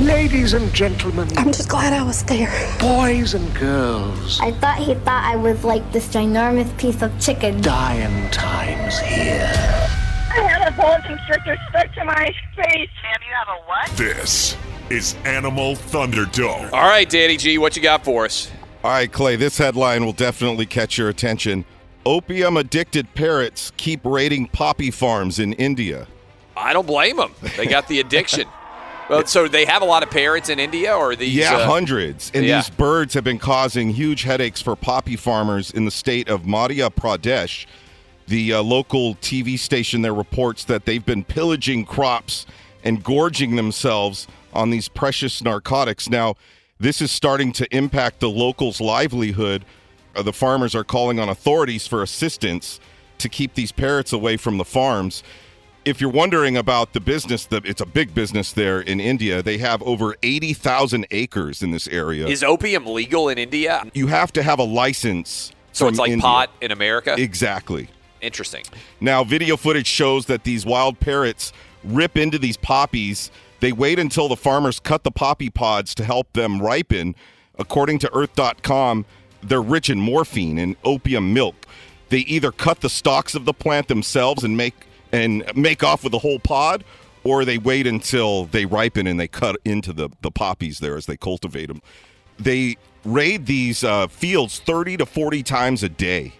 Ladies and gentlemen, I'm just glad I was there. boys and girls, I thought he thought I was like this ginormous piece of chicken. dying times here. I have a boa constrictor stuck to my face. Sam, you have a what? This is Animal Thunderdome. All right, Danny G, what you got for us? All right, Clay, this headline will definitely catch your attention. Opium addicted parrots keep raiding poppy farms in India. I don't blame them. They got the addiction. well, so they have a lot of parrots in India, or these? Yeah, uh, hundreds. And yeah. these birds have been causing huge headaches for poppy farmers in the state of Madhya Pradesh. The uh, local TV station there reports that they've been pillaging crops and gorging themselves on these precious narcotics. Now, this is starting to impact the locals' livelihood. Uh, the farmers are calling on authorities for assistance to keep these parrots away from the farms. If you're wondering about the business, the, it's a big business there in India. They have over 80,000 acres in this area. Is opium legal in India? you have to have a license. So it's like India. pot in America. Exactly. Interesting. Now, video footage shows that these wild parrots rip into these poppies. They wait until the farmers cut the poppy pods to help them ripen. According to Earth.com, they're rich in morphine and opium milk. They either cut the stalks of the plant themselves and make and make off with the whole pod, or they wait until they ripen and they cut into the, the poppies there as they cultivate them. They raid these uh, fields 30 to 40 times a day.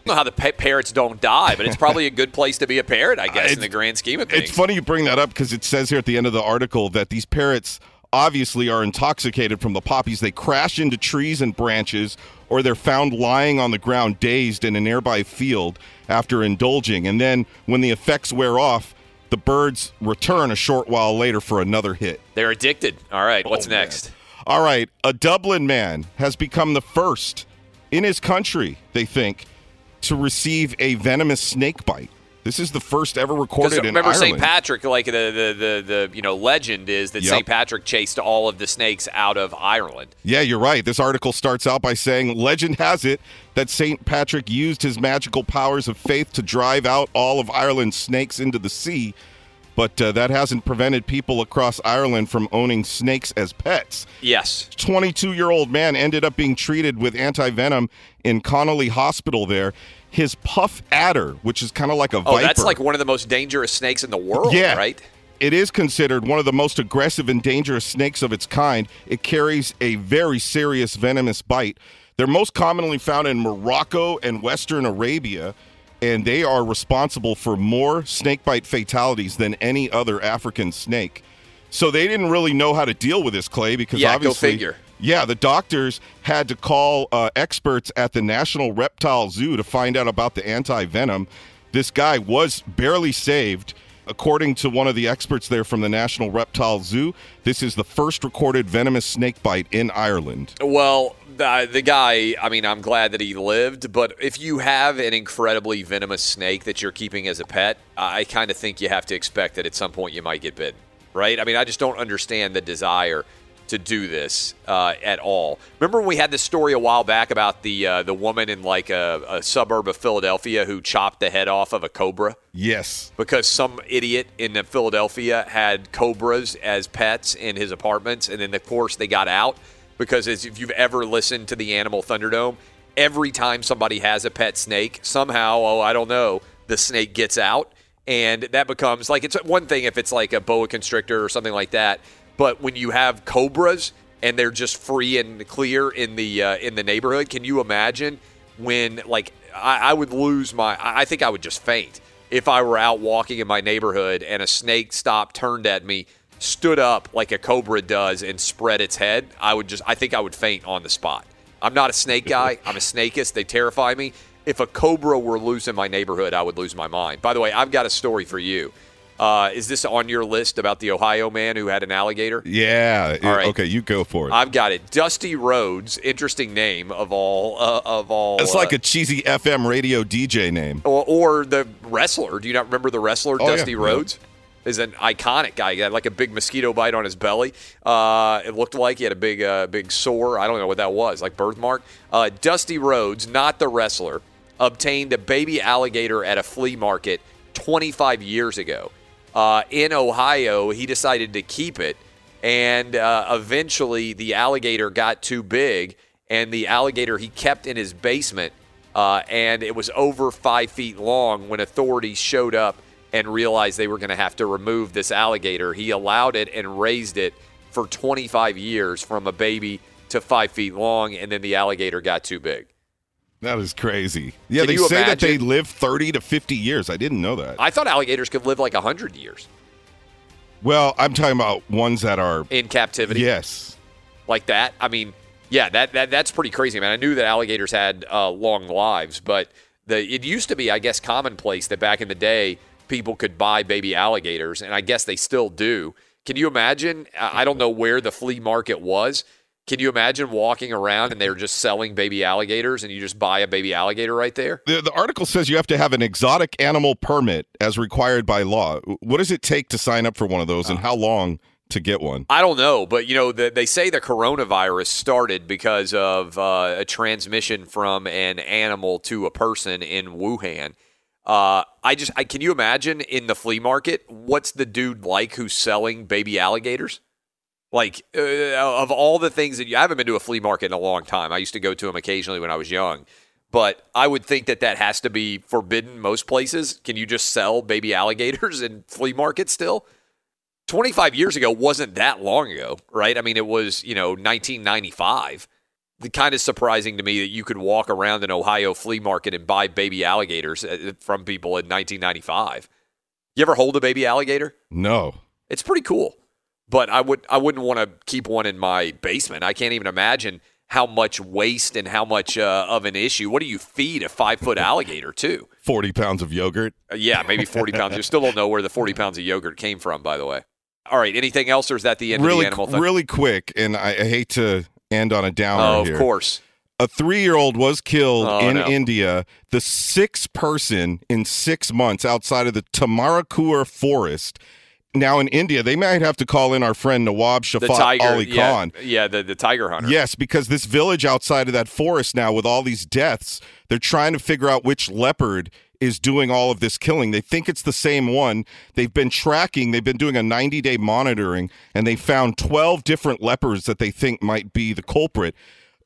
I don't know how the pa- parrots don't die, but it's probably a good place to be a parrot, I guess, in the grand scheme of things. It's funny you bring that up because it says here at the end of the article that these parrots obviously are intoxicated from the poppies. They crash into trees and branches, or they're found lying on the ground dazed in a nearby field after indulging. And then when the effects wear off, the birds return a short while later for another hit. They're addicted. All right, what's Oh, next? All right, a Dublin man has become the first in his country, they think, to receive a venomous snake bite. This is the first ever recorded in remember. St. Patrick, like the, the the the you know legend is that Yep. St. Patrick chased all of the snakes out of Ireland. Yeah, you're right. This article starts out by saying legend has it that St. Patrick used his magical powers of faith to drive out all of Ireland's snakes into the sea. but uh, that hasn't prevented people across Ireland from owning snakes as pets. Yes. 22 year old man ended up being treated with anti venom in Connolly Hospital there. His puff adder, which is kind of like a viper. Oh, that's like one of the most dangerous snakes in the world, yeah. right? It is considered one of the most aggressive and dangerous snakes of its kind. It carries a very serious venomous bite. They're most commonly found in Morocco and Western Arabia, and they are responsible for more snakebite fatalities than any other African snake. So they didn't really know how to deal with this Clay because Yeah, go obviously, figure. Yeah, the doctors had to call uh, experts at the National Reptile Zoo to find out about the anti venom. This guy was barely saved. According to one of the experts there from the National Reptile Zoo, this is the first recorded venomous snake bite in Ireland. Well, the, the guy, I mean, I'm glad that he lived, but if you have an incredibly venomous snake that you're keeping as a pet, I kind of think you have to expect that at some point you might get bitten, right? I mean, I just don't understand the desire to do this uh, at all. Remember when we had this story a while back about the uh, the woman in like a, a suburb of Philadelphia who chopped the head off of a cobra? Yes. because some idiot in Philadelphia had cobras as pets in his apartments, and then of course they got out because as if you've ever listened to the Animal Thunderdome, every time somebody has a pet snake, somehow, oh I don't know, the snake gets out, and that becomes like it's one thing if it's like a boa constrictor or something like that, but when you have cobras and they're just free and clear in the uh, in the neighborhood, can you imagine when like I, I would lose my I think I would just faint if I were out walking in my neighborhood and a snake stopped, turned at me, stood up like a cobra does, and spread its head. I would just I think I would faint on the spot. I'm not a snake guy. I'm a snakeist. They terrify me. If a cobra were loose in my neighborhood, I would lose my mind. By the way, I've got a story for you. Uh, is this on your list about the Ohio man who had an alligator? Yeah. All right. Okay, you go for it. I've got it. Dusty Rhodes, interesting name of all uh, of all. it's like uh, a cheesy FM radio DJ name. or, or the wrestler. Do you not remember the wrestler Oh, yeah, Dusty yeah. Rhodes? Is an iconic guy. He had like a big mosquito bite on his belly. Uh, it looked like he had a big, uh, big sore. I don't know what that was, like birthmark. Uh, Dusty Rhodes, not the wrestler, obtained a baby alligator at a flea market 25 years ago. Uh, in Ohio, he decided to keep it, and uh, eventually the alligator got too big, and the alligator he kept in his basement, uh, and it was over five feet long when authorities showed up and realized they were going to have to remove this alligator. He allowed it and raised it for 25 years from a baby to five feet long, and then the alligator got too big. That is crazy. Yeah, Can they say that they live 30 to 50 years. I didn't know that. I thought alligators could live like 100 years Well, I'm talking about ones that are. in captivity. Yes. like that. I mean, yeah, that, that that's pretty crazy, man. I knew that alligators had uh, long lives, but the it used to be, I guess, commonplace that back in the day people could buy baby alligators, and I guess they still do. Can you imagine? I don't know where the flea market was. Can you imagine walking around and they're just selling baby alligators, and you just buy a baby alligator right there? The, the article says you have to have an exotic animal permit as required by law. What does it take to sign up for one of those, and how long to get one? I don't know, but you know, the, they say the coronavirus started because of uh, a transmission from an animal to a person in Wuhan. Uh, I just, I, can you imagine in the flea market what's the dude like who's selling baby alligators? Like uh, of all the things that you, I haven't been to a flea market in a long time. I used to go to them occasionally when I was young, but I would think that that has to be forbidden most places. Can you just sell baby alligators in flea markets still? 25 years ago wasn't that long ago, right? I mean, it was, you know, 1995. The kind of surprising to me that you could walk around an Ohio flea market and buy baby alligators uh, from people in 1995. You ever hold a baby alligator? No. It's pretty cool. But I would I wouldn't want to keep one in my basement. I can't even imagine how much waste and how much uh, of an issue. What do you feed a five foot alligator too? 40 pounds of yogurt. Uh, yeah, maybe 40 pounds. You still don't know where the 40 pounds of yogurt came from, by the way. All right. Anything else, or is that the end really, of the animal thing? really quick, and I, I hate to end on a downer Oh, of here. course. A three-year-old was killed Oh, in no. India. The sixth person in six months outside of the Tamarakur forest. Now in India, they might have to call in our friend Nawab Shafat tiger. Ali yeah, Khan. yeah, the, the tiger hunter. Yes, because this village outside of that forest now, with all these deaths, they're trying to figure out which leopard is doing all of this killing. They think it's the same one. They've been tracking, they've been doing a 90 day monitoring, and they found 12 different leopards that they think might be the culprit.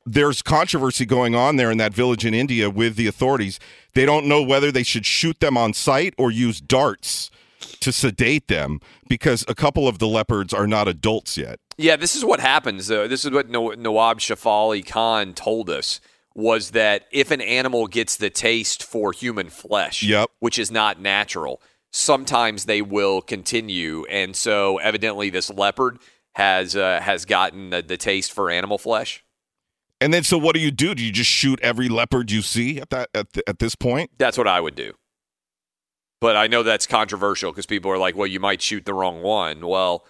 There's controversy going on there in that village in India with the authorities. They don't know whether they should shoot them on sight or use darts to sedate them because a couple of the leopards are not adults yet. Yeah, this is what happens. Though. This is what Nawab Shafali Khan told us was that if an animal gets the taste for human flesh, yep. which is not natural, sometimes they will continue. And so, evidently, this leopard has uh, has gotten the, the taste for animal flesh. And then, so what do you do? Do you just shoot every leopard you see at that at, the, at this point? That's what I would do. But I know that's controversial because people are like, "Well, you might shoot the wrong one." Well,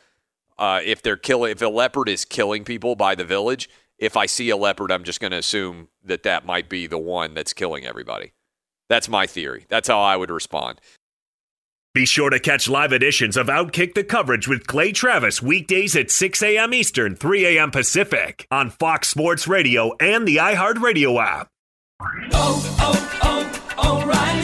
uh, if they're killing, if a leopard is killing people by the village, if I see a leopard, I'm just going to assume that that might be the one that's killing everybody. That's my theory. That's how I would respond. Be sure to catch live editions of Outkick the coverage with Clay Travis weekdays at 6 a.m. Eastern, 3 a.m. Pacific on Fox Sports Radio and the iHeartRadio app. Oh, oh, oh, O'Reilly.